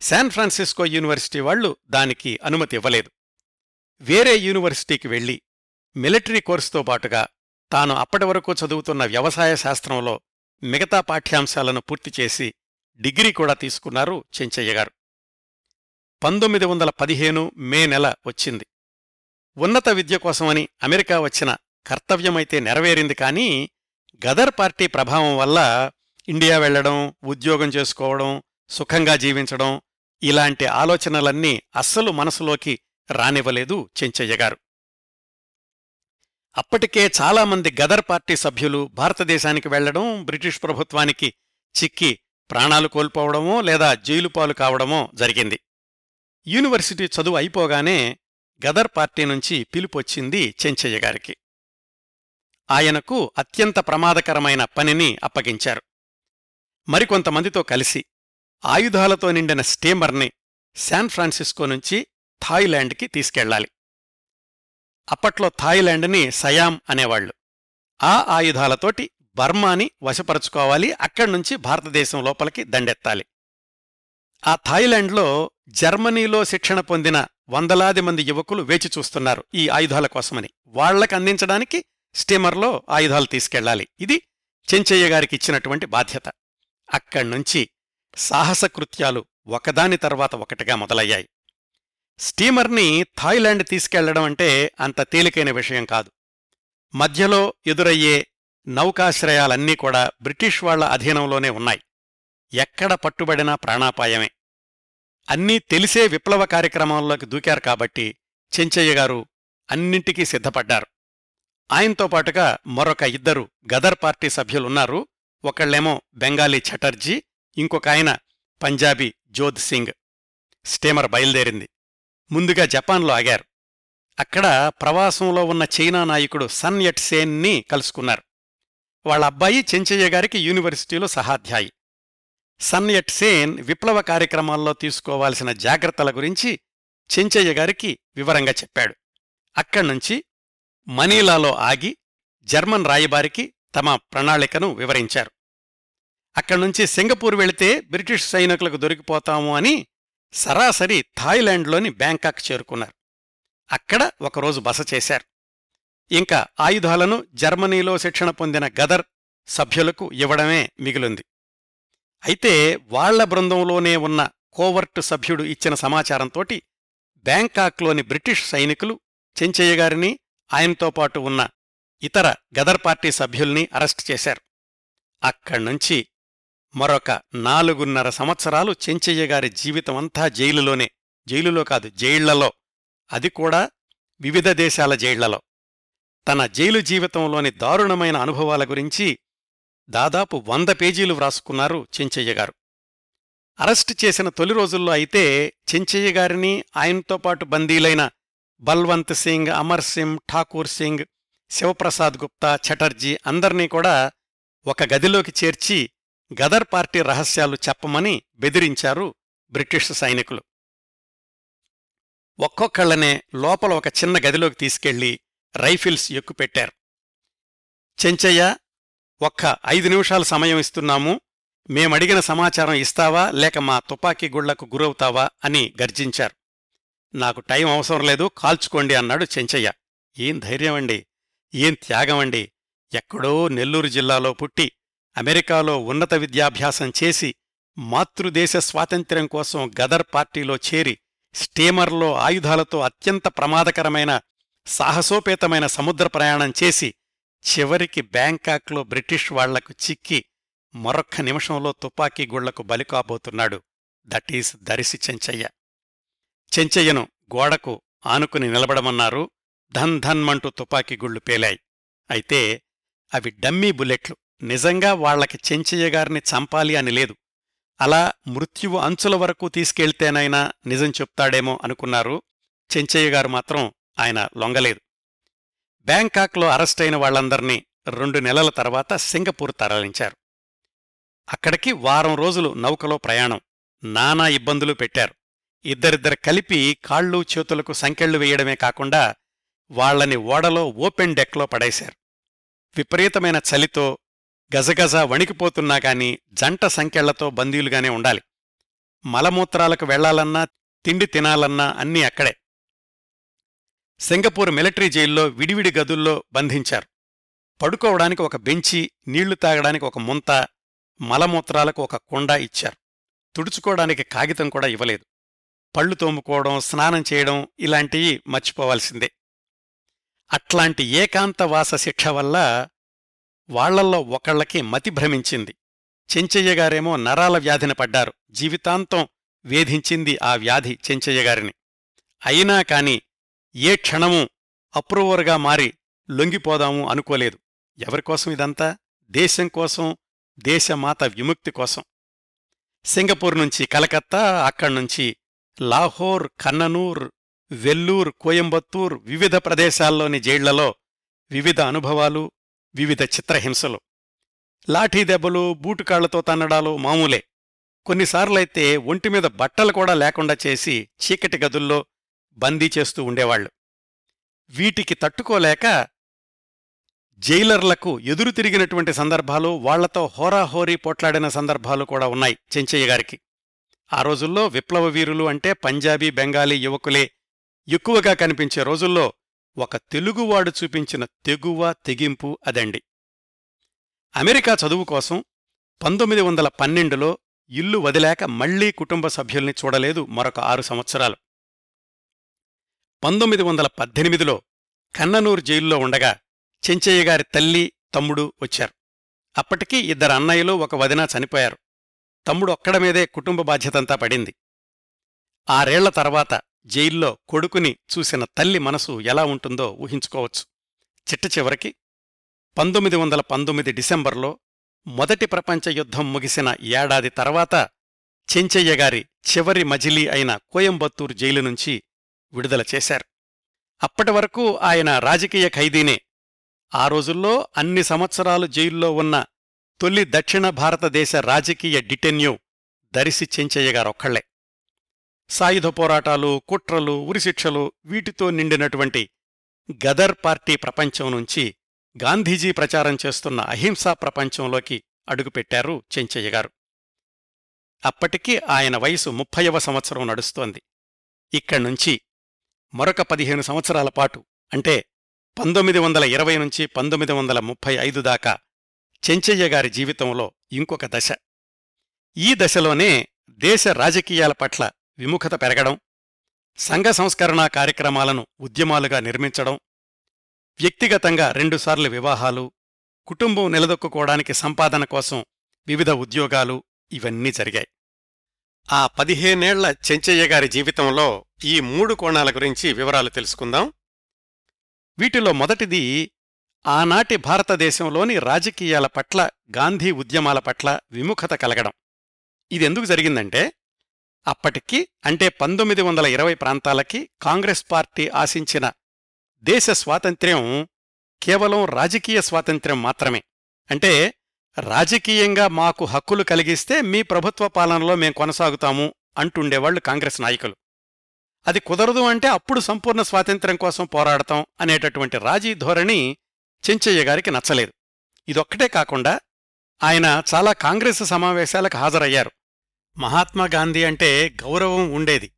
శాన్ ఫ్రాన్సిస్కో యూనివర్సిటీ వాళ్ళు దానికి అనుమతి ఇవ్వలేదు. వేరే యూనివర్సిటీకి వెళ్ళి మిలిటరీ కోర్సుతో పాటుగా తాను అప్పటి వరకు చదువుతున్న వ్యవసాయ శాస్త్రంలో మిగతా పాఠ్యాంశాలను పూర్తి చేసి డిగ్రీ కూడా తీసుకున్నారు చెంచయ్య గారు. పంతొమ్మిది వందల పదిహేను మే నెల వచ్చింది. ఉన్నత విద్య కోసమని అమెరికా వచ్చిన కర్తవ్యమైతే నెరవేరింది కానీ గదర్ పార్టీ ప్రభావం వల్ల ఇండియా వెళ్ళడం ఉద్యోగం చేసుకోవడం సుఖంగా జీవించడం ఇలాంటి ఆలోచనలన్నీ అస్సలు మనసులోకి రానివ్వలేదు చెంచయ్య గారు. అప్పటికే చాలామంది గదర్ పార్టీ సభ్యులు భారతదేశానికి వెళ్ళడం బ్రిటిష్ ప్రభుత్వానికి చిక్కి ప్రాణాలు కోల్పోవడమో లేదా జైలుపాలు కావడమో జరిగింది. యూనివర్సిటీ చదువు అయిపోగానే గదర్ పార్టీ నుంచి పిలుపొచ్చింది చెంచయ్య గారికి. ఆయనకు అత్యంత ప్రమాదకరమైన పనిని అప్పగించారు. మరికొంతమందితో కలిసి ఆయుధాలతో నిండిన స్టీమర్ని శాన్ ఫ్రాన్సిస్కో నుంచి థాయిలాండ్కి తీసుకెళ్ళాలి అప్పట్లో థాయిలాండ్ని సయాం అనేవాళ్ళు ఆ ఆయుధాలతోటి బర్మాని వశపరుచుకోవాలి అక్కడ్నుంచి భారతదేశం లోపలికి దండెత్తాలి. ఆ థాయిలాండ్లో జర్మనీలో శిక్షణ పొందిన వందలాది మంది యువకులు వేచి చూస్తున్నారు ఈ ఆయుధాల కోసమని. వాళ్ళకు అందించడానికి స్టీమర్లో ఆయుధాలు తీసుకెళ్ళాలి ఇది చెంచయ్య గారికి ఇచ్చినటువంటి బాధ్యత. అక్కడ్నుంచి సాహసకృత్యాలు ఒకదాని తర్వాత ఒకటిగా మొదలయ్యాయి. స్టీమర్ని థాయిలాండ్ తీసుకెళ్ళడం అంటే అంత తేలికైన విషయం కాదు. మధ్యలో ఎదురయ్యే నౌకాశ్రయాలన్నీ కూడా బ్రిటిష్ వాళ్ళ అధీనంలోనే ఉన్నాయి. ఎక్కడ పట్టుబడినా ప్రాణాపాయమే. అన్నీ తెలిసే విప్లవ కార్యక్రమంలోకి దూకారు కాబట్టి చెంచయ్య గారు అన్నింటికీ సిద్ధపడ్డారు. ఆయనతో పాటుగా మరొక ఇద్దరు గదర్ పార్టీ సభ్యులున్నారు. ఒకళ్ళేమో బెంగాలీ ఛటర్జీ ఇంకొక ఆయన పంజాబీ జోధ్ సింగ్. స్టీమర్ బయలుదేరింది. ముందుగా జపాన్లో ఆగారు. అక్కడ ప్రవాసంలో ఉన్న చైనా నాయకుడు సన్ యట్ సేన్ని కలుసుకున్నారు. వాళ్ళ అబ్బాయి చెంచయ్య గారికి యూనివర్సిటీలో సహాధ్యాయి. సన్ యట్ సేన్ విప్లవ కార్యక్రమాల్లో తీసుకోవాల్సిన జాగ్రత్తల గురించి చెంచయ్య గారికి వివరంగా చెప్పాడు. అక్కడ్నుంచి మనీలాలో ఆగి జర్మన్ రాయబారికి తమ ప్రణాళికను వివరించారు. అక్కడ్నుంచి సింగపూర్ వెళితే బ్రిటిష్ సైనికులకు దొరికిపోతాము అని సరాసరి థాయిలాండ్లోని బ్యాంకాక్ చేరుకున్నారు. అక్కడ ఒకరోజు బస చేశారు. ఇంకా ఆయుధాలను జర్మనీలో శిక్షణ పొందిన గదర్ సభ్యులకు ఇవ్వడమే మిగిలింది. అయితే వాళ్ళ బృందంలోనే ఉన్న కోవర్టు సభ్యుడు ఇచ్చిన సమాచారంతోటి బ్యాంకాక్లోని బ్రిటిష్ సైనికులు చెంచయ్యగారిని ఆయనతో పాటు ఉన్న ఇతర గదర్ పార్టీ సభ్యుల్ని అరెస్ట్ చేశారు. అక్కడ్నుంచి మరొక నాలుగున్నర సంవత్సరాలు చెంచయ్య గారి జీవితమంతా జైలులోనే. జైలులో కాదు జైళ్ళలో. అది కూడా వివిధ దేశాల జైళ్ళలో. తన జైలు జీవితంలోని దారుణమైన అనుభవాల గురించి దాదాపు వంద పేజీలు వ్రాసుకున్నారు చెంచయ్యగారు అరెస్టు చేసిన తొలి రోజుల్లో అయితే చెంచయ్యగారిని ఆయనతో పాటు బందీలైన బల్వంత్ సింగ్ అమర్ సింగ్ ఠాకూర్ సింగ్ శివప్రసాద్ గుప్తా ఛటర్జీ అందర్నీ కూడా ఒక గదిలోకి చేర్చి గదర్ పార్టీ రహస్యాలు చెప్పమని బెదిరించారు బ్రిటిష్ సైనికులు. ఒక్కొక్కళ్ళనే లోపల ఒక చిన్న గదిలోకి తీసుకెళ్ళి రైఫిల్స్ ఎక్కుపెట్టారు. చెంచయ్య ఒక్క ఐదు నిమిషాలు సమయం ఇస్తున్నాము. మేమడిగిన సమాచారం ఇస్తావా? లేక మా తుపాకీ గుళ్ళకు గురవుతావా? అని గర్జించారు. నాకు టైం అవసరం లేదు కాల్చుకోండి అన్నాడు చెంచయ్య. ఏం ధైర్యమండి? ఏం త్యాగమండి? ఎక్కడో నెల్లూరు జిల్లాలో పుట్టి అమెరికాలో ఉన్నత విద్యాభ్యాసం చేసి మాతృదేశ స్వాతంత్ర్యం కోసం గదర్ పార్టీలో చేరి స్టీమర్లో ఆయుధాలతో అత్యంత ప్రమాదకరమైన సాహసోపేతమైన సముద్ర ప్రయాణం చేసి చివరికి బ్యాంకాక్లో బ్రిటిష్ వాళ్ళకు చిక్కి మరొక్క నిమిషంలో తుపాకీ గుళ్ళకు బలికాబోతున్నాడు దట్ ఈస్ దరిసి చెంచయ్య. చెంచయ్యను గోడకు ఆనుకుని నిలబడమన్నారు. ధన్ ధన్మంటూ తుపాకీ గుళ్ళు పేలాయి. అయితే అవి డమ్మీ బుల్లెట్లు. నిజంగా వాళ్ళకి చెంచయ్య గారిని చంపాలి అని లేదు. అలా మృత్యువు అంచుల వరకు తీసుకెళ్తేనైనా నిజం చెప్తాడేమో అనుకున్నారు. చెంచయ్య గారు మాత్రం ఆయన లొంగలేదు. బ్యాంకాక్లో అరెస్టైన వాళ్ళందర్నీ రెండు నెలల తర్వాత సింగపూర్ తరలించారు. అక్కడికి వారం రోజులు నౌకలో ప్రయాణం. నానా ఇబ్బందులు పెట్టారు. ఇద్దరిద్దరు కలిపి కాళ్ళు చేతులకు సంకెళ్ళు వేయడమే కాకుండా వాళ్ళని ఓడలో ఓపెన్ డెక్లో పడేశారు. విపరీతమైన చలితో గజగజ వణికిపోతున్నా కాని జంట సంఖ్యలతో బందీలుగానే ఉండాలి. మలమూత్రాలకు వెళ్ళాలన్నా తిండి తినాలన్నా అన్నీ అక్కడే. సింగపూర్ మిలిటరీ జైల్లో విడివిడి గదుల్లో బంధించారు. పడుకోవడానికి ఒక బెంచి నీళ్ళు తాగడానికి ఒక ముంత మలమూత్రాలకు ఒక కుండ ఇచ్చారు. తుడుచుకోవడానికి కాగితం కూడా ఇవ్వలేదు. పళ్ళు తోముకోవడం స్నానం చేయడం ఇలాంటివి మర్చిపోవాల్సిందే. అట్లాంటి ఏకాంతవాస శిక్ష వల్ల వాళ్ళల్లో ఒకళ్ళకి మతి భ్రమించింది. చెంచయ్యగారేమో నరాల వ్యాధిన పడ్డారు. జీవితాంతం వేధించింది ఆ వ్యాధి చెంచయ్యగారిని అయినా కాని ఏ క్షణమూ అప్రూవర్గా మారి లొంగిపోదాము అనుకోలేదు. ఎవరికోసం ఇదంతా? దేశం కోసం? దేశమాత విముక్తి కోసం. సింగపూర్ నుంచి కలకత్తా అక్కడ్నుంచి లాహోర్ కన్ననూర్ వెల్లూర్ కోయంబత్తూర్ వివిధ ప్రదేశాల్లోని జైళ్ళలో వివిధ అనుభవాలు వివిధ చిత్రహింసలు. లాఠీ దెబ్బలు బూటుకాళ్ళతో తన్నడాలు మామూలే. కొన్నిసార్లైతే ఒంటిమీద బట్టలు కూడా లేకుండా చేసి చీకటి గదుల్లో బందీ చేస్తూ ఉండేవాళ్ళు వీటికి తట్టుకోలేక జైలర్లకు ఎదురు తిరిగినటువంటి సందర్భాలు వాళ్ళతో హోరాహోరీ పోట్లాడిన సందర్భాలు కూడా ఉన్నాయి చెంచయ్య గారికి. ఆ రోజుల్లో విప్లవ వీరులు అంటే పంజాబీ బెంగాలీ యువకులే ఎక్కువగా కనిపించే రోజుల్లో ఒక తెలుగువాడు చూపించిన తెగువ తెగింపు అదండి. అమెరికా చదువు కోసం పంతొమ్మిది వందల పన్నెండులో ఇల్లు వదిలాక మళ్ళీ కుటుంబ సభ్యుల్ని చూడలేదు మరొక ఆరు సంవత్సరాలు. పంతొమ్మిది వందల పద్దెనిమిదిలో కన్ననూరు జైల్లో ఉండగా చెంచయ్య గారి తల్లి తమ్ముడు వచ్చారు. అప్పటికి ఇద్దరు అన్నయ్యలు ఒక వదిన చనిపోయారు. తమ్ముడు ఒక్కడ మీదే కుటుంబ బాధ్యతంతా పడింది. ఆరేళ్ళ తర్వాత జైల్లో కొడుకుని చూసిన తల్లి మనసు ఎలా ఉంటుందో ఊహించుకోవచ్చు. చిట్ట చివరికి పంతొమ్మిది వందల పంతొమ్మిది డిసెంబర్లో మొదటి ప్రపంచ యుద్ధం ముగిసిన ఏడాది తర్వాత చెంచయ్య గారి చివరి మజిలీ అయిన కోయంబత్తూరు జైలు నుంచి విడుదల చేశారు. అప్పటి వరకు ఆయన రాజకీయ ఖైదీనే. ఆ రోజుల్లో అన్ని సంవత్సరాలు జైల్లో ఉన్న తొలి దక్షిణ భారతదేశ రాజకీయ డిటెన్యూ దరిసి చెంచయ్య గారొక్కళ్ళే సాయుధ పోరాటాలు కుట్రలు ఉరిశిక్షలు వీటితో నిండినటువంటి గదర్ పార్టీ ప్రపంచం నుంచి గాంధీజీ ప్రచారం చేస్తున్న అహింసా ప్రపంచంలోకి అడుగుపెట్టారు చెంచయ్య గారు. అప్పటికి ఆయన వయసు ముప్పైవ సంవత్సరం నడుస్తోంది. ఇక్కడ్నుంచి మరొక పదిహేను సంవత్సరాల పాటు అంటే పంతొమ్మిది వందల ఇరవై నుంచి పంతొమ్మిది వందల ముప్పై ఐదు దాకా చెంచయ్య గారి జీవితంలో ఇంకొక దశ. ఈ దశలోనే దేశ రాజకీయాల పట్ల విముఖత పెరగడం సంఘ సంస్కరణా కార్యక్రమాలను ఉద్యమాలుగా నిర్మించడం వ్యక్తిగతంగా రెండుసార్లు వివాహాలు కుటుంబం నిలదొక్కుకోవడానికి సంపాదన కోసం వివిధ ఉద్యోగాలు ఇవన్నీ జరిగాయి. ఆ పదిహేనేళ్ళ చెంచయ్య గారి జీవితంలో ఈ మూడు కోణాల గురించి వివరాలు తెలుసుకుందాం. వీటిలో మొదటిది ఆనాటి భారతదేశంలోని రాజకీయాల పట్ల గాంధీ ఉద్యమాల పట్ల విముఖత కలగడం. ఇదెందుకు జరిగిందంటే అప్పటికి అంటే పంతొమ్మిది వందల ఇరవై ప్రాంతాలకి కాంగ్రెస్ పార్టీ ఆశించిన దేశ స్వాతంత్ర్యం కేవలం రాజకీయ స్వాతంత్ర్యం మాత్రమే. అంటే రాజకీయంగా మాకు హక్కులు కలిగిస్తే మీ ప్రభుత్వ పాలనలో మేం కొనసాగుతాము అంటుండేవాళ్ళు కాంగ్రెస్ నాయకులు. అది కుదరదు అంటే అప్పుడు సంపూర్ణ స్వాతంత్ర్యం కోసం పోరాడతాం అనేటటువంటి రాజీ ధోరణి చెంచయ్య గారికి నచ్చలేదు. ఇదొక్కటే కాకుండా ఆయన చాలా కాంగ్రెస్ సమావేశాలకు హాజరయ్యారు. మహాత్మాగాంధీ అంటే గౌరవం ఉండేది.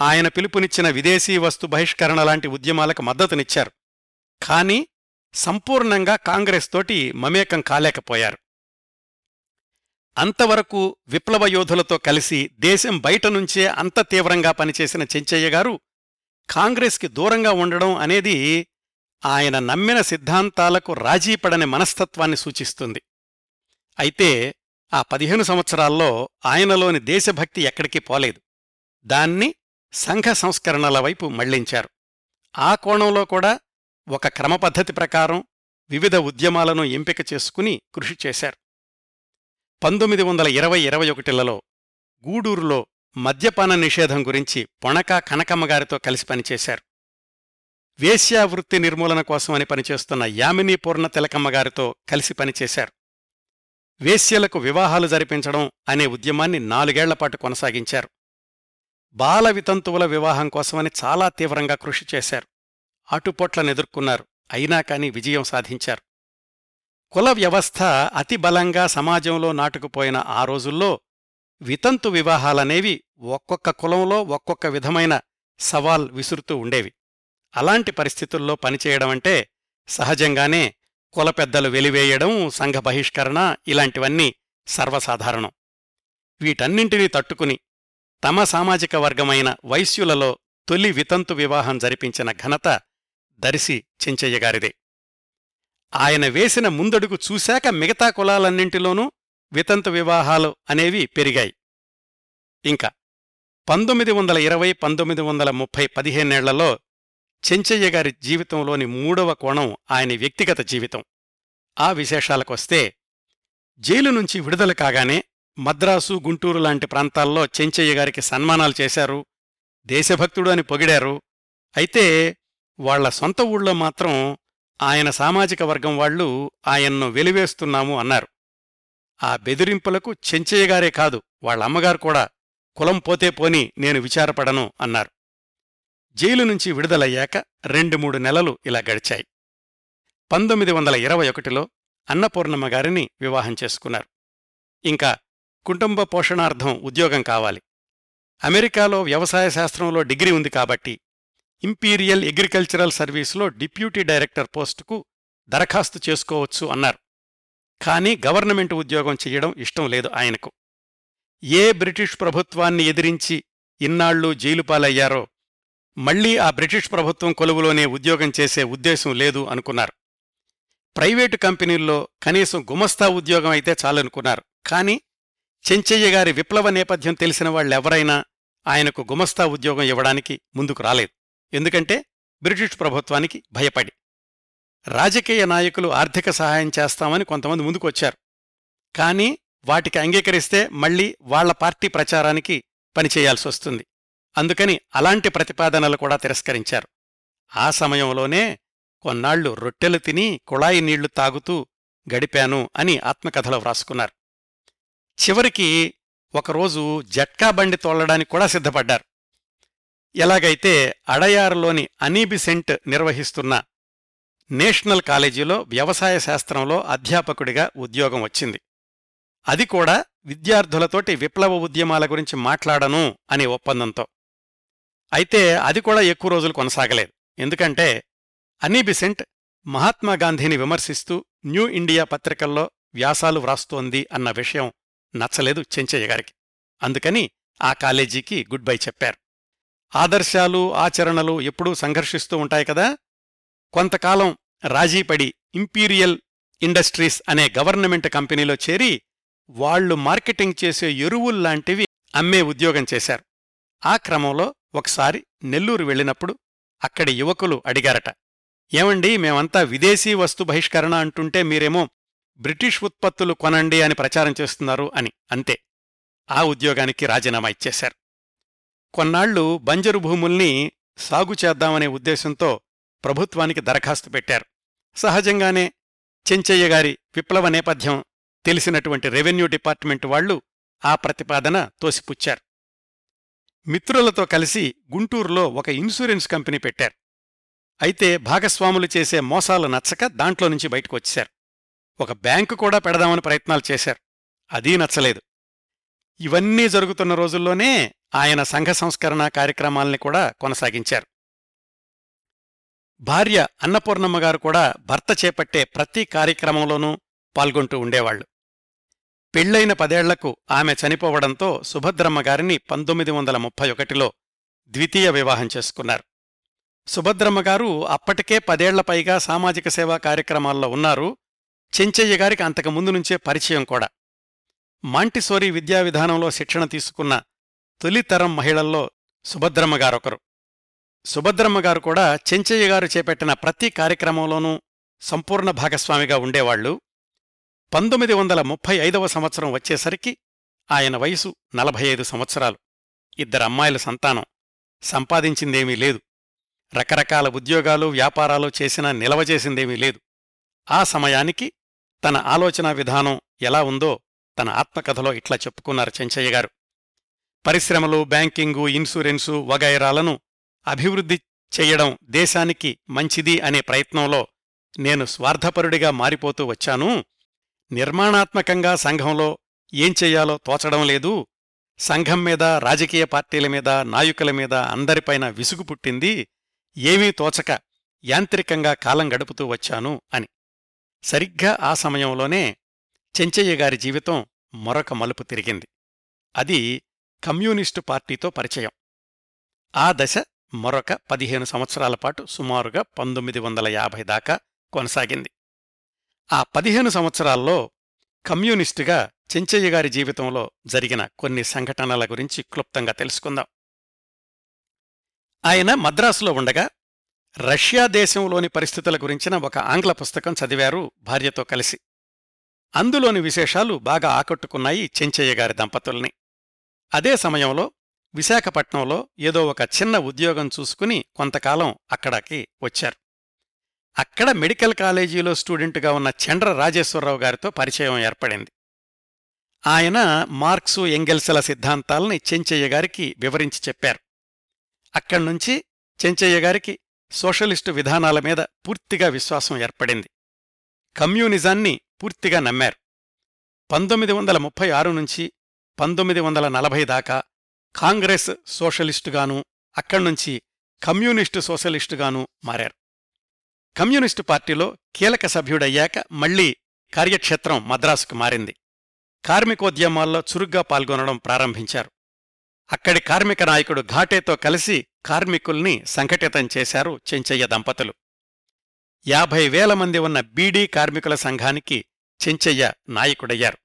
ఆయన పిలుపునిచ్చిన విదేశీ వస్తు బహిష్కరణ లాంటి ఉద్యమాలకు మద్దతునిచ్చారు. కాని సంపూర్ణంగా కాంగ్రెస్ తోటి మమేకం కాలేకపోయారు. అంతవరకు విప్లవ యోధులతో కలిసి దేశం బయట నుంచే అంత తీవ్రంగా పనిచేసిన చెంచయ్య గారు కాంగ్రెస్కి దూరంగా ఉండడం అనేది ఆయన నమ్మిన సిద్ధాంతాలకు రాజీపడని మనస్తత్వాన్ని సూచిస్తుంది. అయితే ఆ పదిహేను సంవత్సరాల్లో ఆయనలోని దేశభక్తి ఎక్కడికి పోలేదు. దాన్ని సంఘ సంస్కరణల వైపు మళ్ళించారు. ఆ కోణంలో కూడా ఒక క్రమపద్ధతి ప్రకారం వివిధ ఉద్యమాలను ఎంపిక చేసుకుని కృషి చేశారు. పంతొమ్మిది వందల ఇరవై ఇరవై ఒకటిలలో గూడూరులో మద్యపాన నిషేధం గురించి పొణక కనకమ్మగారితో కలిసి పనిచేశారు. వేశ్యావృత్తి నిర్మూలన కోసమని పనిచేస్తున్న యామినీ పూర్ణ తిలకమ్మగారితో కలిసి పనిచేశారు. వేశ్యలకు వివాహాలు జరిపించడం అనే ఉద్యమాన్ని నాలుగేళ్ళపాటు కొనసాగించారు. బాల వితంతువుల వివాహం కోసమని చాలా తీవ్రంగా కృషి చేశారు. అటుపొట్లనెదుర్కొన్నారు అయినా కాని విజయం సాధించారు. కుల వ్యవస్థ అతి బలంగా సమాజంలో నాటుకుపోయిన ఆ రోజుల్లో వితంతు వివాహాలనేవి ఒక్కొక్క కులంలో ఒక్కొక్క విధమైన సవాల్ విసురుతూ ఉండేవి. అలాంటి పరిస్థితుల్లో పనిచేయడమంటే సహజంగానే కుల పెద్దలు వెలివేయడం సంఘ బహిష్కరణ ఇలాంటివన్నీ సర్వసాధారణం. వీటన్నింటినీ తట్టుకుని తమ సామాజిక వర్గమైన వైశ్యులలో తొలి వితంతు వివాహం జరిపించిన ఘనత దరిశి చెంచయ్యగారిదే ఆయన వేసిన ముందడుగు చూశాక మిగతా కులాలన్నింటిలోనూ వితంతు వివాహాలు అనేవి పెరిగాయి. ఇంకా పంతొమ్మిది వందల ఇరవై పంతొమ్మిది వందల ముప్పై పదిహేనేళ్ళలో చెంచయ్య గారి జీవితంలోని మూడవ కోణం ఆయన వ్యక్తిగత జీవితం. ఆ విశేషాలకొస్తే జైలు నుంచి విడుదల కాగానే మద్రాసు గుంటూరు లాంటి ప్రాంతాల్లో చెంచయ్య గారికి సన్మానాలు చేశారు దేశభక్తుడు అని పొగిడారు. అయితే వాళ్ళ సొంత ఊళ్ళో మాత్రం ఆయన సామాజిక వర్గం వాళ్ళు ఆయన్ను వెలివేస్తున్నాము అన్నారు. ఆ బెదిరింపులకు చెంచయ్య గారే కాదు వాళ్ళ అమ్మగారు కూడా కులం పోతే పోని నేను విచారపడను అన్నారు. జైలు నుంచి విడుదలయ్యాక రెండు మూడు నెలలు ఇలా గడిచాయి. పంతొమ్మిది వందల ఇరవై ఒకటిలో అన్నపూర్ణమ్మ గారిని వివాహం చేసుకున్నారు. ఇంకా కుటుంబ పోషణార్థం ఉద్యోగం కావాలి. అమెరికాలో వ్యవసాయ శాస్త్రంలో డిగ్రీ ఉంది కాబట్టి ఇంపీరియల్ అగ్రికల్చరల్ సర్వీసులో డిప్యూటీ డైరెక్టర్ పోస్టుకు దరఖాస్తు చేసుకోవచ్చు అన్నారు. కానీ గవర్నమెంట్ ఉద్యోగం చెయ్యడం ఇష్టం లేదు ఆయనకు. ఏ బ్రిటిష్ ప్రభుత్వాన్ని ఎదిరించి ఇన్నాళ్ళు జైలుపాలయ్యారో మళ్ళీ ఆ బ్రిటిష్ ప్రభుత్వం కొలువులోనే ఉద్యోగం చేసే ఉద్దేశం లేదు అనుకున్నారు. ప్రైవేటు కంపెనీల్లో కనీసం గుమస్తా ఉద్యోగం అయితే చాలనుకున్నారు కాని చెంచయ్య గారి విప్లవ నేపథ్యం తెలిసిన వాళ్ళెవరైనా ఆయనకు గుమస్తా ఉద్యోగం ఇవ్వడానికి ముందుకు రాలేదు. ఎందుకంటే బ్రిటిష్ ప్రభుత్వానికి భయపడి. రాజకీయ నాయకులు ఆర్థిక సహాయం చేస్తామని కొంతమంది ముందుకొచ్చారు. కానీ వాటికి అంగీకరిస్తే మళ్ళీ వాళ్ళ పార్టీ ప్రచారానికి పనిచేయాల్సొస్తుంది అందుకని అలాంటి ప్రతిపాదనలు కూడా తిరస్కరించారు. ఆ సమయంలోనే కొన్నాళ్ళు రొట్టెలు తిని కుళాయి నీళ్ళు తాగుతూ గడిపాను అని ఆత్మకథలో వ్రాసుకున్నారు. చివరికి ఒకరోజు జట్కా బండి తోలడానికి కూడా సిద్ధపడ్డారు. ఎలాగైతే అడయారులోని అనీబిసెంట్ నిర్వహిస్తున్న నేషనల్ కాలేజీలో వ్యవసాయ శాస్త్రంలో అధ్యాపకుడిగా ఉద్యోగం వచ్చింది. అది కూడా విద్యార్థులతోటి విప్లవ ఉద్యమాల గురించి మాట్లాడను అనే ఒప్పందంతో. అయితే అది కూడా ఎక్కువ రోజులు కొనసాగలేదు. ఎందుకంటే అనీబిసెంట్ మహాత్మాగాంధీని విమర్శిస్తూ న్యూ ఇండియా పత్రికల్లో వ్యాసాలు వ్రాస్తోంది అన్న విషయం నచ్చలేదు చెంచయ్య గారికి. అందుకని ఆ కాలేజీకి గుడ్ బై చెప్పారు. ఆదర్శాలు ఆచరణలు ఎప్పుడూ సంఘర్షిస్తూ ఉంటాయి కదా? కొంతకాలం రాజీపడి ఇంపీరియల్ ఇండస్ట్రీస్ అనే గవర్నమెంట్ కంపెనీలో చేరి వాళ్ళు మార్కెటింగ్ చేసే ఎరువుల్లాంటివి అమ్మే ఉద్యోగం చేశారు. ఆ క్రమంలో ఒకసారి నెల్లూరు వెళ్ళినప్పుడు అక్కడి యువకులు అడిగారట ఏమండి మేమంతా విదేశీ వస్తు బహిష్కరణ అంటుంటే మీరేమో బ్రిటిష్ ఉత్పత్తులు కొనండి అని ప్రచారం చేస్తున్నారు అని అంతే. ఆ ఉద్యోగానికి రాజీనామా ఇచ్చేశారు. కొన్నాళ్ళు బంజరు భూముల్ని సాగు చేద్దామనే ఉద్దేశంతో ప్రభుత్వానికి దరఖాస్తు పెట్టారు. సహజంగానే చెంచయ్య గారి విప్లవ నేపథ్యం తెలిసినటువంటి రెవెన్యూ డిపార్ట్మెంట్ వాళ్ళు ఆ ప్రతిపాదన తోసిపుచ్చారు. మిత్రులతో కలిసి గుంటూరులో ఒక ఇన్సూరెన్స్ కంపెనీ పెట్టారు. అయితే భాగస్వాములు చేసే మోసాలు నచ్చక దాంట్లో నుంచి బయటకు వచ్చారు. ఒక బ్యాంకు కూడా పెడదామని ప్రయత్నాలు చేశారు. అదీ నచ్చలేదు. ఇవన్నీ జరుగుతున్న రోజుల్లోనే ఆయన సంఘ సంస్కరణ కార్యక్రమాల్ని కూడా కొనసాగించారు. భార్య అన్నపూర్ణమ్మగారు కూడా భర్త చేపట్టే ప్రతి కార్యక్రమంలోనూ పాల్గొంటూ ఉండేవాళ్ళు పెళ్ళైన పదేళ్ళకు ఆమె చనిపోవడంతో సుభద్రమ్మ గారిని పంతొమ్మిది వందల ముప్పై ఒకటిలో ద్వితీయ వివాహం చేసుకున్నారు. సుభద్రమ్మ గారు అప్పటికే పదేళ్ళపైగా సామాజిక సేవా కార్యక్రమాల్లో ఉన్నారు. చెంచయ్య గారికి అంతకుముందు నుంచే పరిచయం కూడా. మాంటిసోరీ విద్యా విధానంలో శిక్షణ తీసుకున్న తొలితరం మహిళల్లో సుభద్రమ్మ గారొకరు. సుభద్రమ్మ గారు కూడా చెంచయ్య గారు చేపట్టిన ప్రతి కార్యక్రమంలోనూ సంపూర్ణ భాగస్వామిగా ఉండేవాళ్ళు పంతొమ్మిది వందల ముప్పై ఐదవ సంవత్సరం వచ్చేసరికి ఆయన వయసు నలభై ఐదు సంవత్సరాలు. ఇద్దరమ్మాయిల సంతానం. సంపాదించిందేమీ లేదు. రకరకాల ఉద్యోగాలు వ్యాపారాలు చేసినా నిలవజేసిందేమీ లేదు. ఆ సమయానికి తన ఆలోచనా విధానం ఎలా ఉందో తన ఆత్మకథలో ఇట్లా చెప్పుకున్నారు చెంచయ్య గారు. పరిశ్రమలు బ్యాంకింగు ఇన్సూరెన్సు వగైరాలను అభివృద్ధి చెయ్యడం దేశానికి మంచిది అనే ప్రయత్నంలో నేను స్వార్థపరుడిగా మారిపోతూ వచ్చాను. నిర్మాణాత్మకంగా సంఘంలో ఏం చెయ్యాలో తోచడం లేదు. సంఘం మీద రాజకీయ పార్టీల మీద నాయకుల మీద అందరిపైన విసుగు పుట్టింది. ఏమీ తోచక యాంత్రికంగా కాలం గడుపుతూ వచ్చాను అని. సరిగ్గా ఆ సమయంలోనే చెంచయ్య గారి జీవితం మరొక మలుపు తిరిగింది. అది కమ్యూనిస్టు పార్టీతో పరిచయం. ఆ దశ మరొక పదిహేను సంవత్సరాల పాటు సుమారుగా పంతొమ్మిది వందల యాభై దాకా కొనసాగింది. ఆ పదిహేను సంవత్సరాల్లో కమ్యూనిస్టుగా చెంచయ్య గారి జీవితంలో జరిగిన కొన్ని సంఘటనల గురించి క్లుప్తంగా తెలుసుకుందాం. ఆయన మద్రాసులో ఉండగా రష్యా దేశంలోని పరిస్థితుల గురించిన ఒక ఆంగ్ల పుస్తకం చదివారు భార్యతో కలిసి. అందులోని విశేషాలు బాగా ఆకట్టుకున్నాయి చెంచయ్య గారి దంపతుల్ని. అదే సమయంలో విశాఖపట్నంలో ఏదో ఒక చిన్న ఉద్యోగం చూసుకుని కొంతకాలం అక్కడికి వచ్చారు. అక్కడ మెడికల్ కాలేజీలో స్టూడెంట్గా ఉన్న చండ్ర రాజేశ్వరరావు గారితో పరిచయం ఏర్పడింది. ఆయన మార్క్సు ఎంగెల్సల సిద్ధాంతాల్ని చెంచయ్య గారికి వివరించి చెప్పారు. అక్కడ్నుంచి చెంచయ్య గారికి సోషలిస్టు విధానాల మీద పూర్తిగా విశ్వాసం ఏర్పడింది. కమ్యూనిజాన్ని పూర్తిగా నమ్మారు. పంతొమ్మిది వందల ముప్పై ఆరు నుంచి పంతొమ్మిది వందల నలభై దాకా కాంగ్రెస్ సోషలిస్టుగాను అక్కడ్నుంచి కమ్యూనిస్టు సోషలిస్టుగాను మారారు. కమ్యూనిస్టు పార్టీలో కీలక సభ్యుడయ్యాక మళ్ళీ కార్యక్షేత్రం మద్రాసుకు మారింది. కార్మికోద్యమాల్లో చురుగ్గా పాల్గొనడం ప్రారంభించారు. అక్కడి కార్మిక నాయకుడు ఘాటేతో కలిసి కార్మికుల్ని సంఘటితం చేశారు చెంచయ్య దంపతులు. యాభై వేల మంది ఉన్న బీడీ కార్మికుల సంఘానికి చెంచయ్య నాయకుడయ్యారు.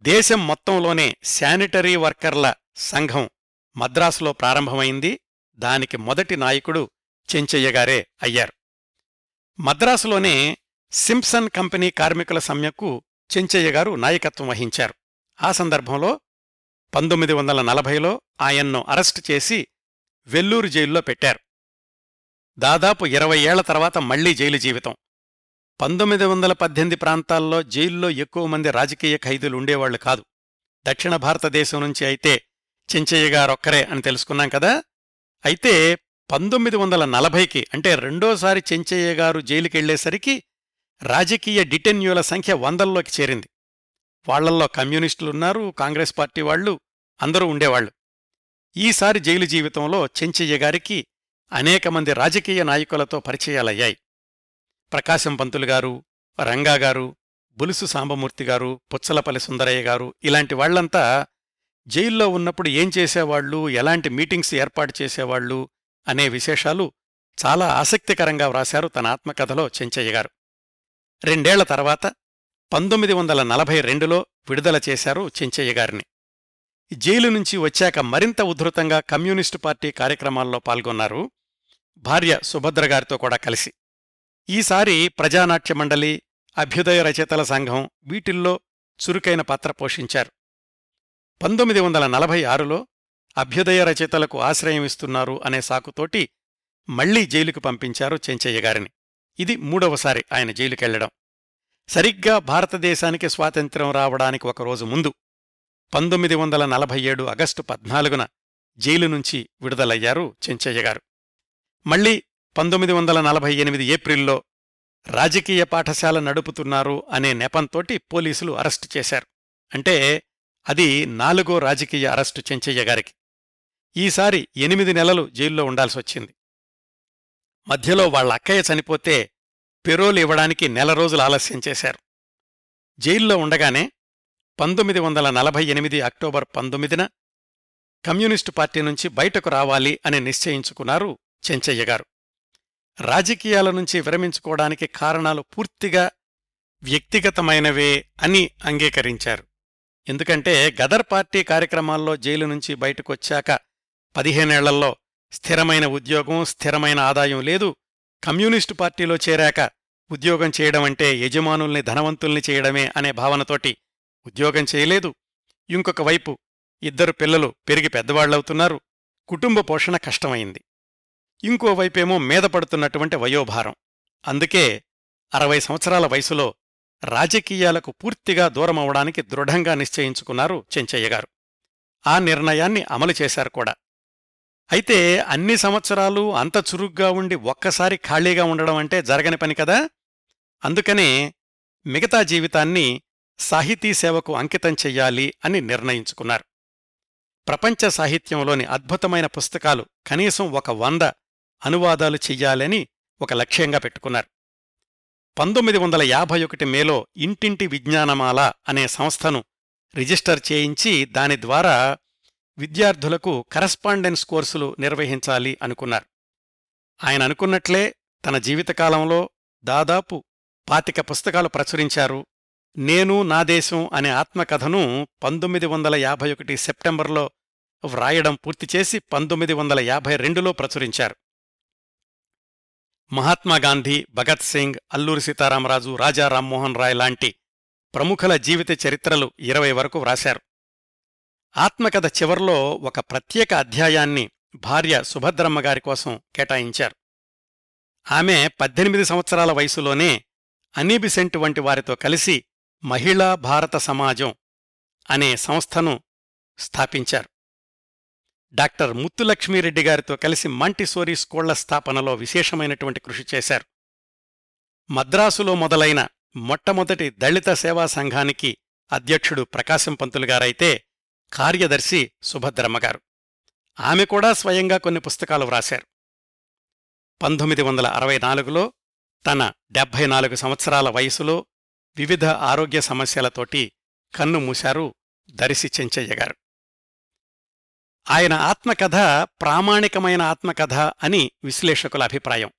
దేశం మొత్తంలోనే శానిటరీ వర్కర్ల సంఘం మద్రాసులో ప్రారంభమైంది. దానికి మొదటి నాయకుడు చెంచయ్యగారే అయ్యారు. మద్రాసులోనే సింప్సన్ కంపెనీ కార్మికుల సమ్యకు చెంచయ్య గారు నాయకత్వం వహించారు. ఆ సందర్భంలో పంతొమ్మిది వందల నలభైలో ఆయన్ను అరెస్టు చేసి వెల్లూరు జైల్లో పెట్టారు. దాదాపు ఇరవై ఏళ్ళ తర్వాత మళ్ళీ జైలు జీవితం. పంతొమ్మిది వందల పద్దెనిమిది ప్రాంతాల్లో జైల్లో ఎక్కువ మంది రాజకీయ ఖైదీలు ఉండేవాళ్ళు కాదు. దక్షిణ భారతదేశం నుంచి అయితే చెంచయ్య గారొక్కరే అని తెలుసుకున్నాం కదా. అయితే పంతొమ్మిది వందల నలభైకి అంటే రెండోసారి చెంచయ్య గారు జైలుకెళ్ళేసరికి రాజకీయ డిటెన్యూల సంఖ్య వందల్లోకి చేరింది. వాళ్ళల్లో కమ్యూనిస్టులున్నారు కాంగ్రెస్ పార్టీ వాళ్ళు అందరూ ఉండేవాళ్ళు ఈసారి జైలు జీవితంలో చెంచయ్య గారికి అనేక మంది రాజకీయ నాయకులతో పరిచయాలయ్యాయి. ప్రకాశం పంతులు గారు రంగాగారు బులుసు సాంబమూర్తి గారు పుచ్చలపల్లి సుందరయ్య గారు ఇలాంటి వాళ్ళంతా జైల్లో ఉన్నప్పుడు ఏం చేసేవాళ్ళు ఎలాంటి మీటింగ్స్ ఏర్పాటు చేసేవాళ్ళు అనే విశేషాలు చాలా ఆసక్తికరంగా వ్రాశారు తన ఆత్మకథలో చెంచయ్య గారు. రెండేళ్ళ తర్వాత పంతొమ్మిది వందల నలభై రెండులో విడుదల చేశారు చెంచయ్య గారిని. జైలు నుంచి వచ్చాక మరింత ఉధృతంగా కమ్యూనిస్టు పార్టీ కార్యక్రమాల్లో పాల్గొన్నారు భార్య సుభద్రగారితో కూడా కలిసి. ఈసారి ప్రజానాట్య మండలి అభ్యుదయ రచయితల సంఘం వీటిల్లో చురుకైన పాత్ర పోషించారు. పంతొమ్మిది వందల నలభై ఆరులో అభ్యుదయ రచయితలకు ఆశ్రయం ఇస్తున్నారు అనే సాకుతోటి మళ్ళీ జైలుకు పంపించారు చెంచయ్య గారిని. ఇది మూడవసారి ఆయన జైలుకెళ్ళడం. సరిగ్గా భారతదేశానికి స్వాతంత్ర్యం రావడానికి ఒకరోజు ముందు పంతొమ్మిది వందల నలభై ఏడు ఆగస్టు పద్నాలుగున జైలు నుంచి విడుదలయ్యారు చెంచయ్య గారు. మళ్ళీ పంతొమ్మిది వందల నలభై ఎనిమిది ఏప్రిల్లో రాజకీయ పాఠశాల నడుపుతున్నారు అనే నెపంతోటి పోలీసులు అరెస్టు చేశారు. అంటే అది నాలుగో రాజకీయ అరెస్టు చెంచయ్య గారికి. ఈసారి ఎనిమిది నెలలు జైల్లో ఉండాల్సొచ్చింది మధ్యలో వాళ్ళ అక్కయ్య చనిపోతే పెరోలు ఇవ్వడానికి నెల రోజులు ఆలస్యం చేశారు. జైల్లో ఉండగానే పంతొమ్మిది వందల నలభై ఎనిమిది అక్టోబర్ పంతొమ్మిదిన కమ్యూనిస్టు పార్టీ నుంచి బయటకు రావాలి అని నిశ్చయించుకున్నారు చెంచయ్య గారు. రాజకీయాల నుంచి విరమించుకోవడానికి కారణాలు పూర్తిగా వ్యక్తిగతమైనవే అని అంగీకరించారు. ఎందుకంటే గదర్ పార్టీ కార్యక్రమాల్లో జైలు నుంచి బయటకొచ్చాక పదిహేనేళ్ళలో స్థిరమైన ఉద్యోగం స్థిరమైన ఆదాయం లేదు. కమ్యూనిస్టు పార్టీలో చేరాక ఉద్యోగం చేయడమంటే యజమానుల్ని ధనవంతుల్ని చేయడమే అనే భావనతోటి ఉద్యోగం చేయలేదు. ఇంకొక వైపు ఇద్దరు పిల్లలు పెరిగి పెద్దవాళ్ళవుతున్నారు కుటుంబ పోషణ కష్టమైంది. ఇంకోవైపేమో మీద పడుతున్నటువంటి వయోభారం. అందుకే అరవై సంవత్సరాల వయసులో రాజకీయాలకు పూర్తిగా దూరమవడానికి దృఢంగా నిశ్చయించుకున్నారు చెంచయ్యగారు ఆ నిర్ణయాన్ని అమలు చేశారు కూడా. అయితే అన్ని సంవత్సరాలు అంత చురుగ్గా ఉండి ఒక్కసారి ఖాళీగా ఉండడం అంటే జరగని పని కదా? అందుకనే మిగతా జీవితాన్ని సాహితీ సేవకు అంకితం చెయ్యాలి అని నిర్ణయించుకున్నారు. ప్రపంచ సాహిత్యంలోని అద్భుతమైన పుస్తకాలు కనీసం ఒక వంద అనువాదాలు చెయ్యాలని ఒక లక్ష్యంగా పెట్టుకున్నారు. పంతొమ్మిది వందల యాభై ఒకటి మేలో ఇంటింటి విజ్ఞానమాల అనే సంస్థను రిజిస్టర్ చేయించి దాని ద్వారా విద్యార్థులకు కరస్పాండెన్స్ కోర్సులు నిర్వహించాలి అనుకున్నారు. ఆయన అనుకున్నట్లే తన జీవితకాలంలో దాదాపు పాతిక పుస్తకాలు ప్రచురించారు. నేను నా దేశం అనే ఆత్మకథను పంతొమ్మిది వందల యాభై ఒకటి సెప్టెంబర్లో వ్రాయడం పూర్తి చేసి పంతొమ్మిది వందల యాభై రెండులో ప్రచురించారు. మహాత్మాగాంధీ భగత్ సింగ్ అల్లూరి సీతారామరాజు రాజా రామ్మోహన్ రాయ్ లాంటి ప్రముఖుల జీవిత చరిత్రలు ఇరవై వరకు వ్రాశారు. ఆత్మకథ చివర్లో ఒక ప్రత్యేక అధ్యాయాన్ని భార్య సుభద్రమ్మగారి కోసం కేటాయించారు. ఆమె పద్దెనిమిది సంవత్సరాల వయసులోనే అనీబిసెంట్ వంటి వారితో కలిసి మహిళా భారత సమాజం అనే సంస్థను స్థాపించారు. డాక్టర్ ముత్తులక్ష్మీరెడ్డి గారితో కలిసి మంటిసోరీ స్కూళ్ళ స్థాపనలో విశేషమైనటువంటి కృషి చేశారు. మద్రాసులో మొదలైన మొట్టమొదటి దళిత సేవా సంఘానికి అధ్యక్షుడు ప్రకాశం పంతులు గారైతే కార్యదర్శి సుభద్రమ్మగారు ఆమె కూడా స్వయంగా కొన్ని పుస్తకాలు వ్రాశారు. పంతొమ్మిది వందల అరవై నాలుగులో తన డెబ్భై నాలుగు సంవత్సరాల వయసులో వివిధ ఆరోగ్య సమస్యలతోటి కన్ను మూశారు దరిసి చెంచయ్య గారు. ఆయన ఆత్మకథ ప్రామాణికమైన ఆత్మకథ అని విశ్లేషకుల అభిప్రాయం.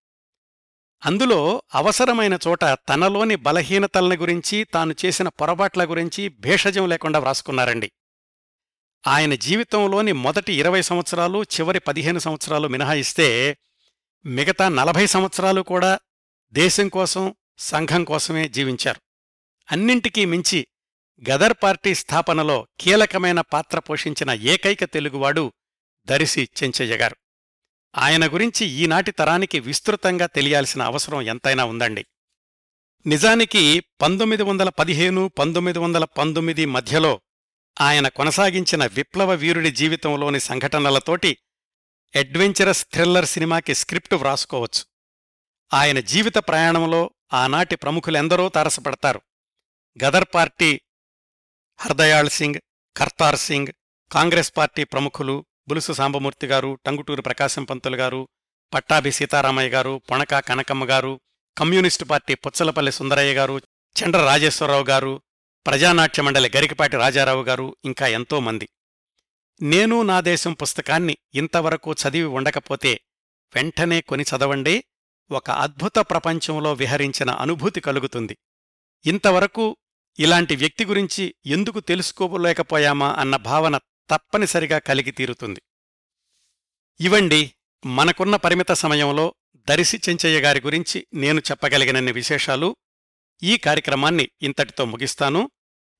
అందులో అవసరమైన చోట తనలోని బలహీనతల్ని గురించి తాను చేసిన పొరపాట్ల గురించి భేషజం లేకుండా వ్రాసుకున్నారండి. ఆయన జీవితంలోని మొదటి ఇరవై సంవత్సరాలు చివరి పదిహేను సంవత్సరాలు మినహాయిస్తే మిగతా నలభై సంవత్సరాలు కూడా దేశం కోసం సంఘం కోసమే జీవించారు. అన్నింటికీ మించి గదర్ పార్టీ స్థాపనలో కీలకమైన పాత్ర పోషించిన ఏకైక తెలుగువాడు దరిసి చెంచయ్య గారు. ఆయన గురించి ఈనాటి తరానికి విస్తృతంగా తెలియాల్సిన అవసరం ఎంతైనా ఉందండి. నిజానికి పంతొమ్మిది వందల పదిహేను పంతొమ్మిది వందల పంతొమ్మిది మధ్యలో ఆయన కొనసాగించిన విప్లవ వీరుడి జీవితంలోని సంఘటనలతోటి అడ్వెంచరస్ థ్రిల్లర్ సినిమాకి స్క్రిప్టు వ్రాసుకోవచ్చు. ఆయన జీవిత ప్రయాణంలో ఆనాటి ప్రముఖులెందరో తారసపడతారు. గదర్ పార్టీ హర్దయాళ్ సింగ్ కర్తార్ సింగ్ కాంగ్రెస్ పార్టీ ప్రముఖులు బులుసు సాంబమూర్తి గారు టంగుటూరు ప్రకాశం పంతులు గారు పట్టాభి సీతారామయ్య గారు పొణక కనకమ్మ గారు కమ్యూనిస్టు పార్టీ పుచ్చలపల్లి సుందరయ్య గారు చండ్ర రాజేశ్వరరావు గారు ప్రజానాట్య మండలి గరికపాటి రాజారావు గారు ఇంకా ఎంతోమంది నేను నా దేశం పుస్తకాన్ని ఇంతవరకు చదివి ఉండకపోతే వెంటనే కొని చదవండి. ఒక అద్భుత ప్రపంచంలో విహరించిన అనుభూతి కలుగుతుంది. ఇంతవరకు ఇలాంటి వ్యక్తి గురించి ఎందుకు తెలుసుకోలేకపోయామా అన్న భావన తప్పనిసరిగా కలిగి తీరుతుంది. ఇవండి మనకున్న పరిమిత సమయంలో దరిసి చెంచయ్య గారి గురించి నేను చెప్పగలిగినన్ని విశేషాలు. ఈ కార్యక్రమాన్ని ఇంతటితో ముగిస్తాను.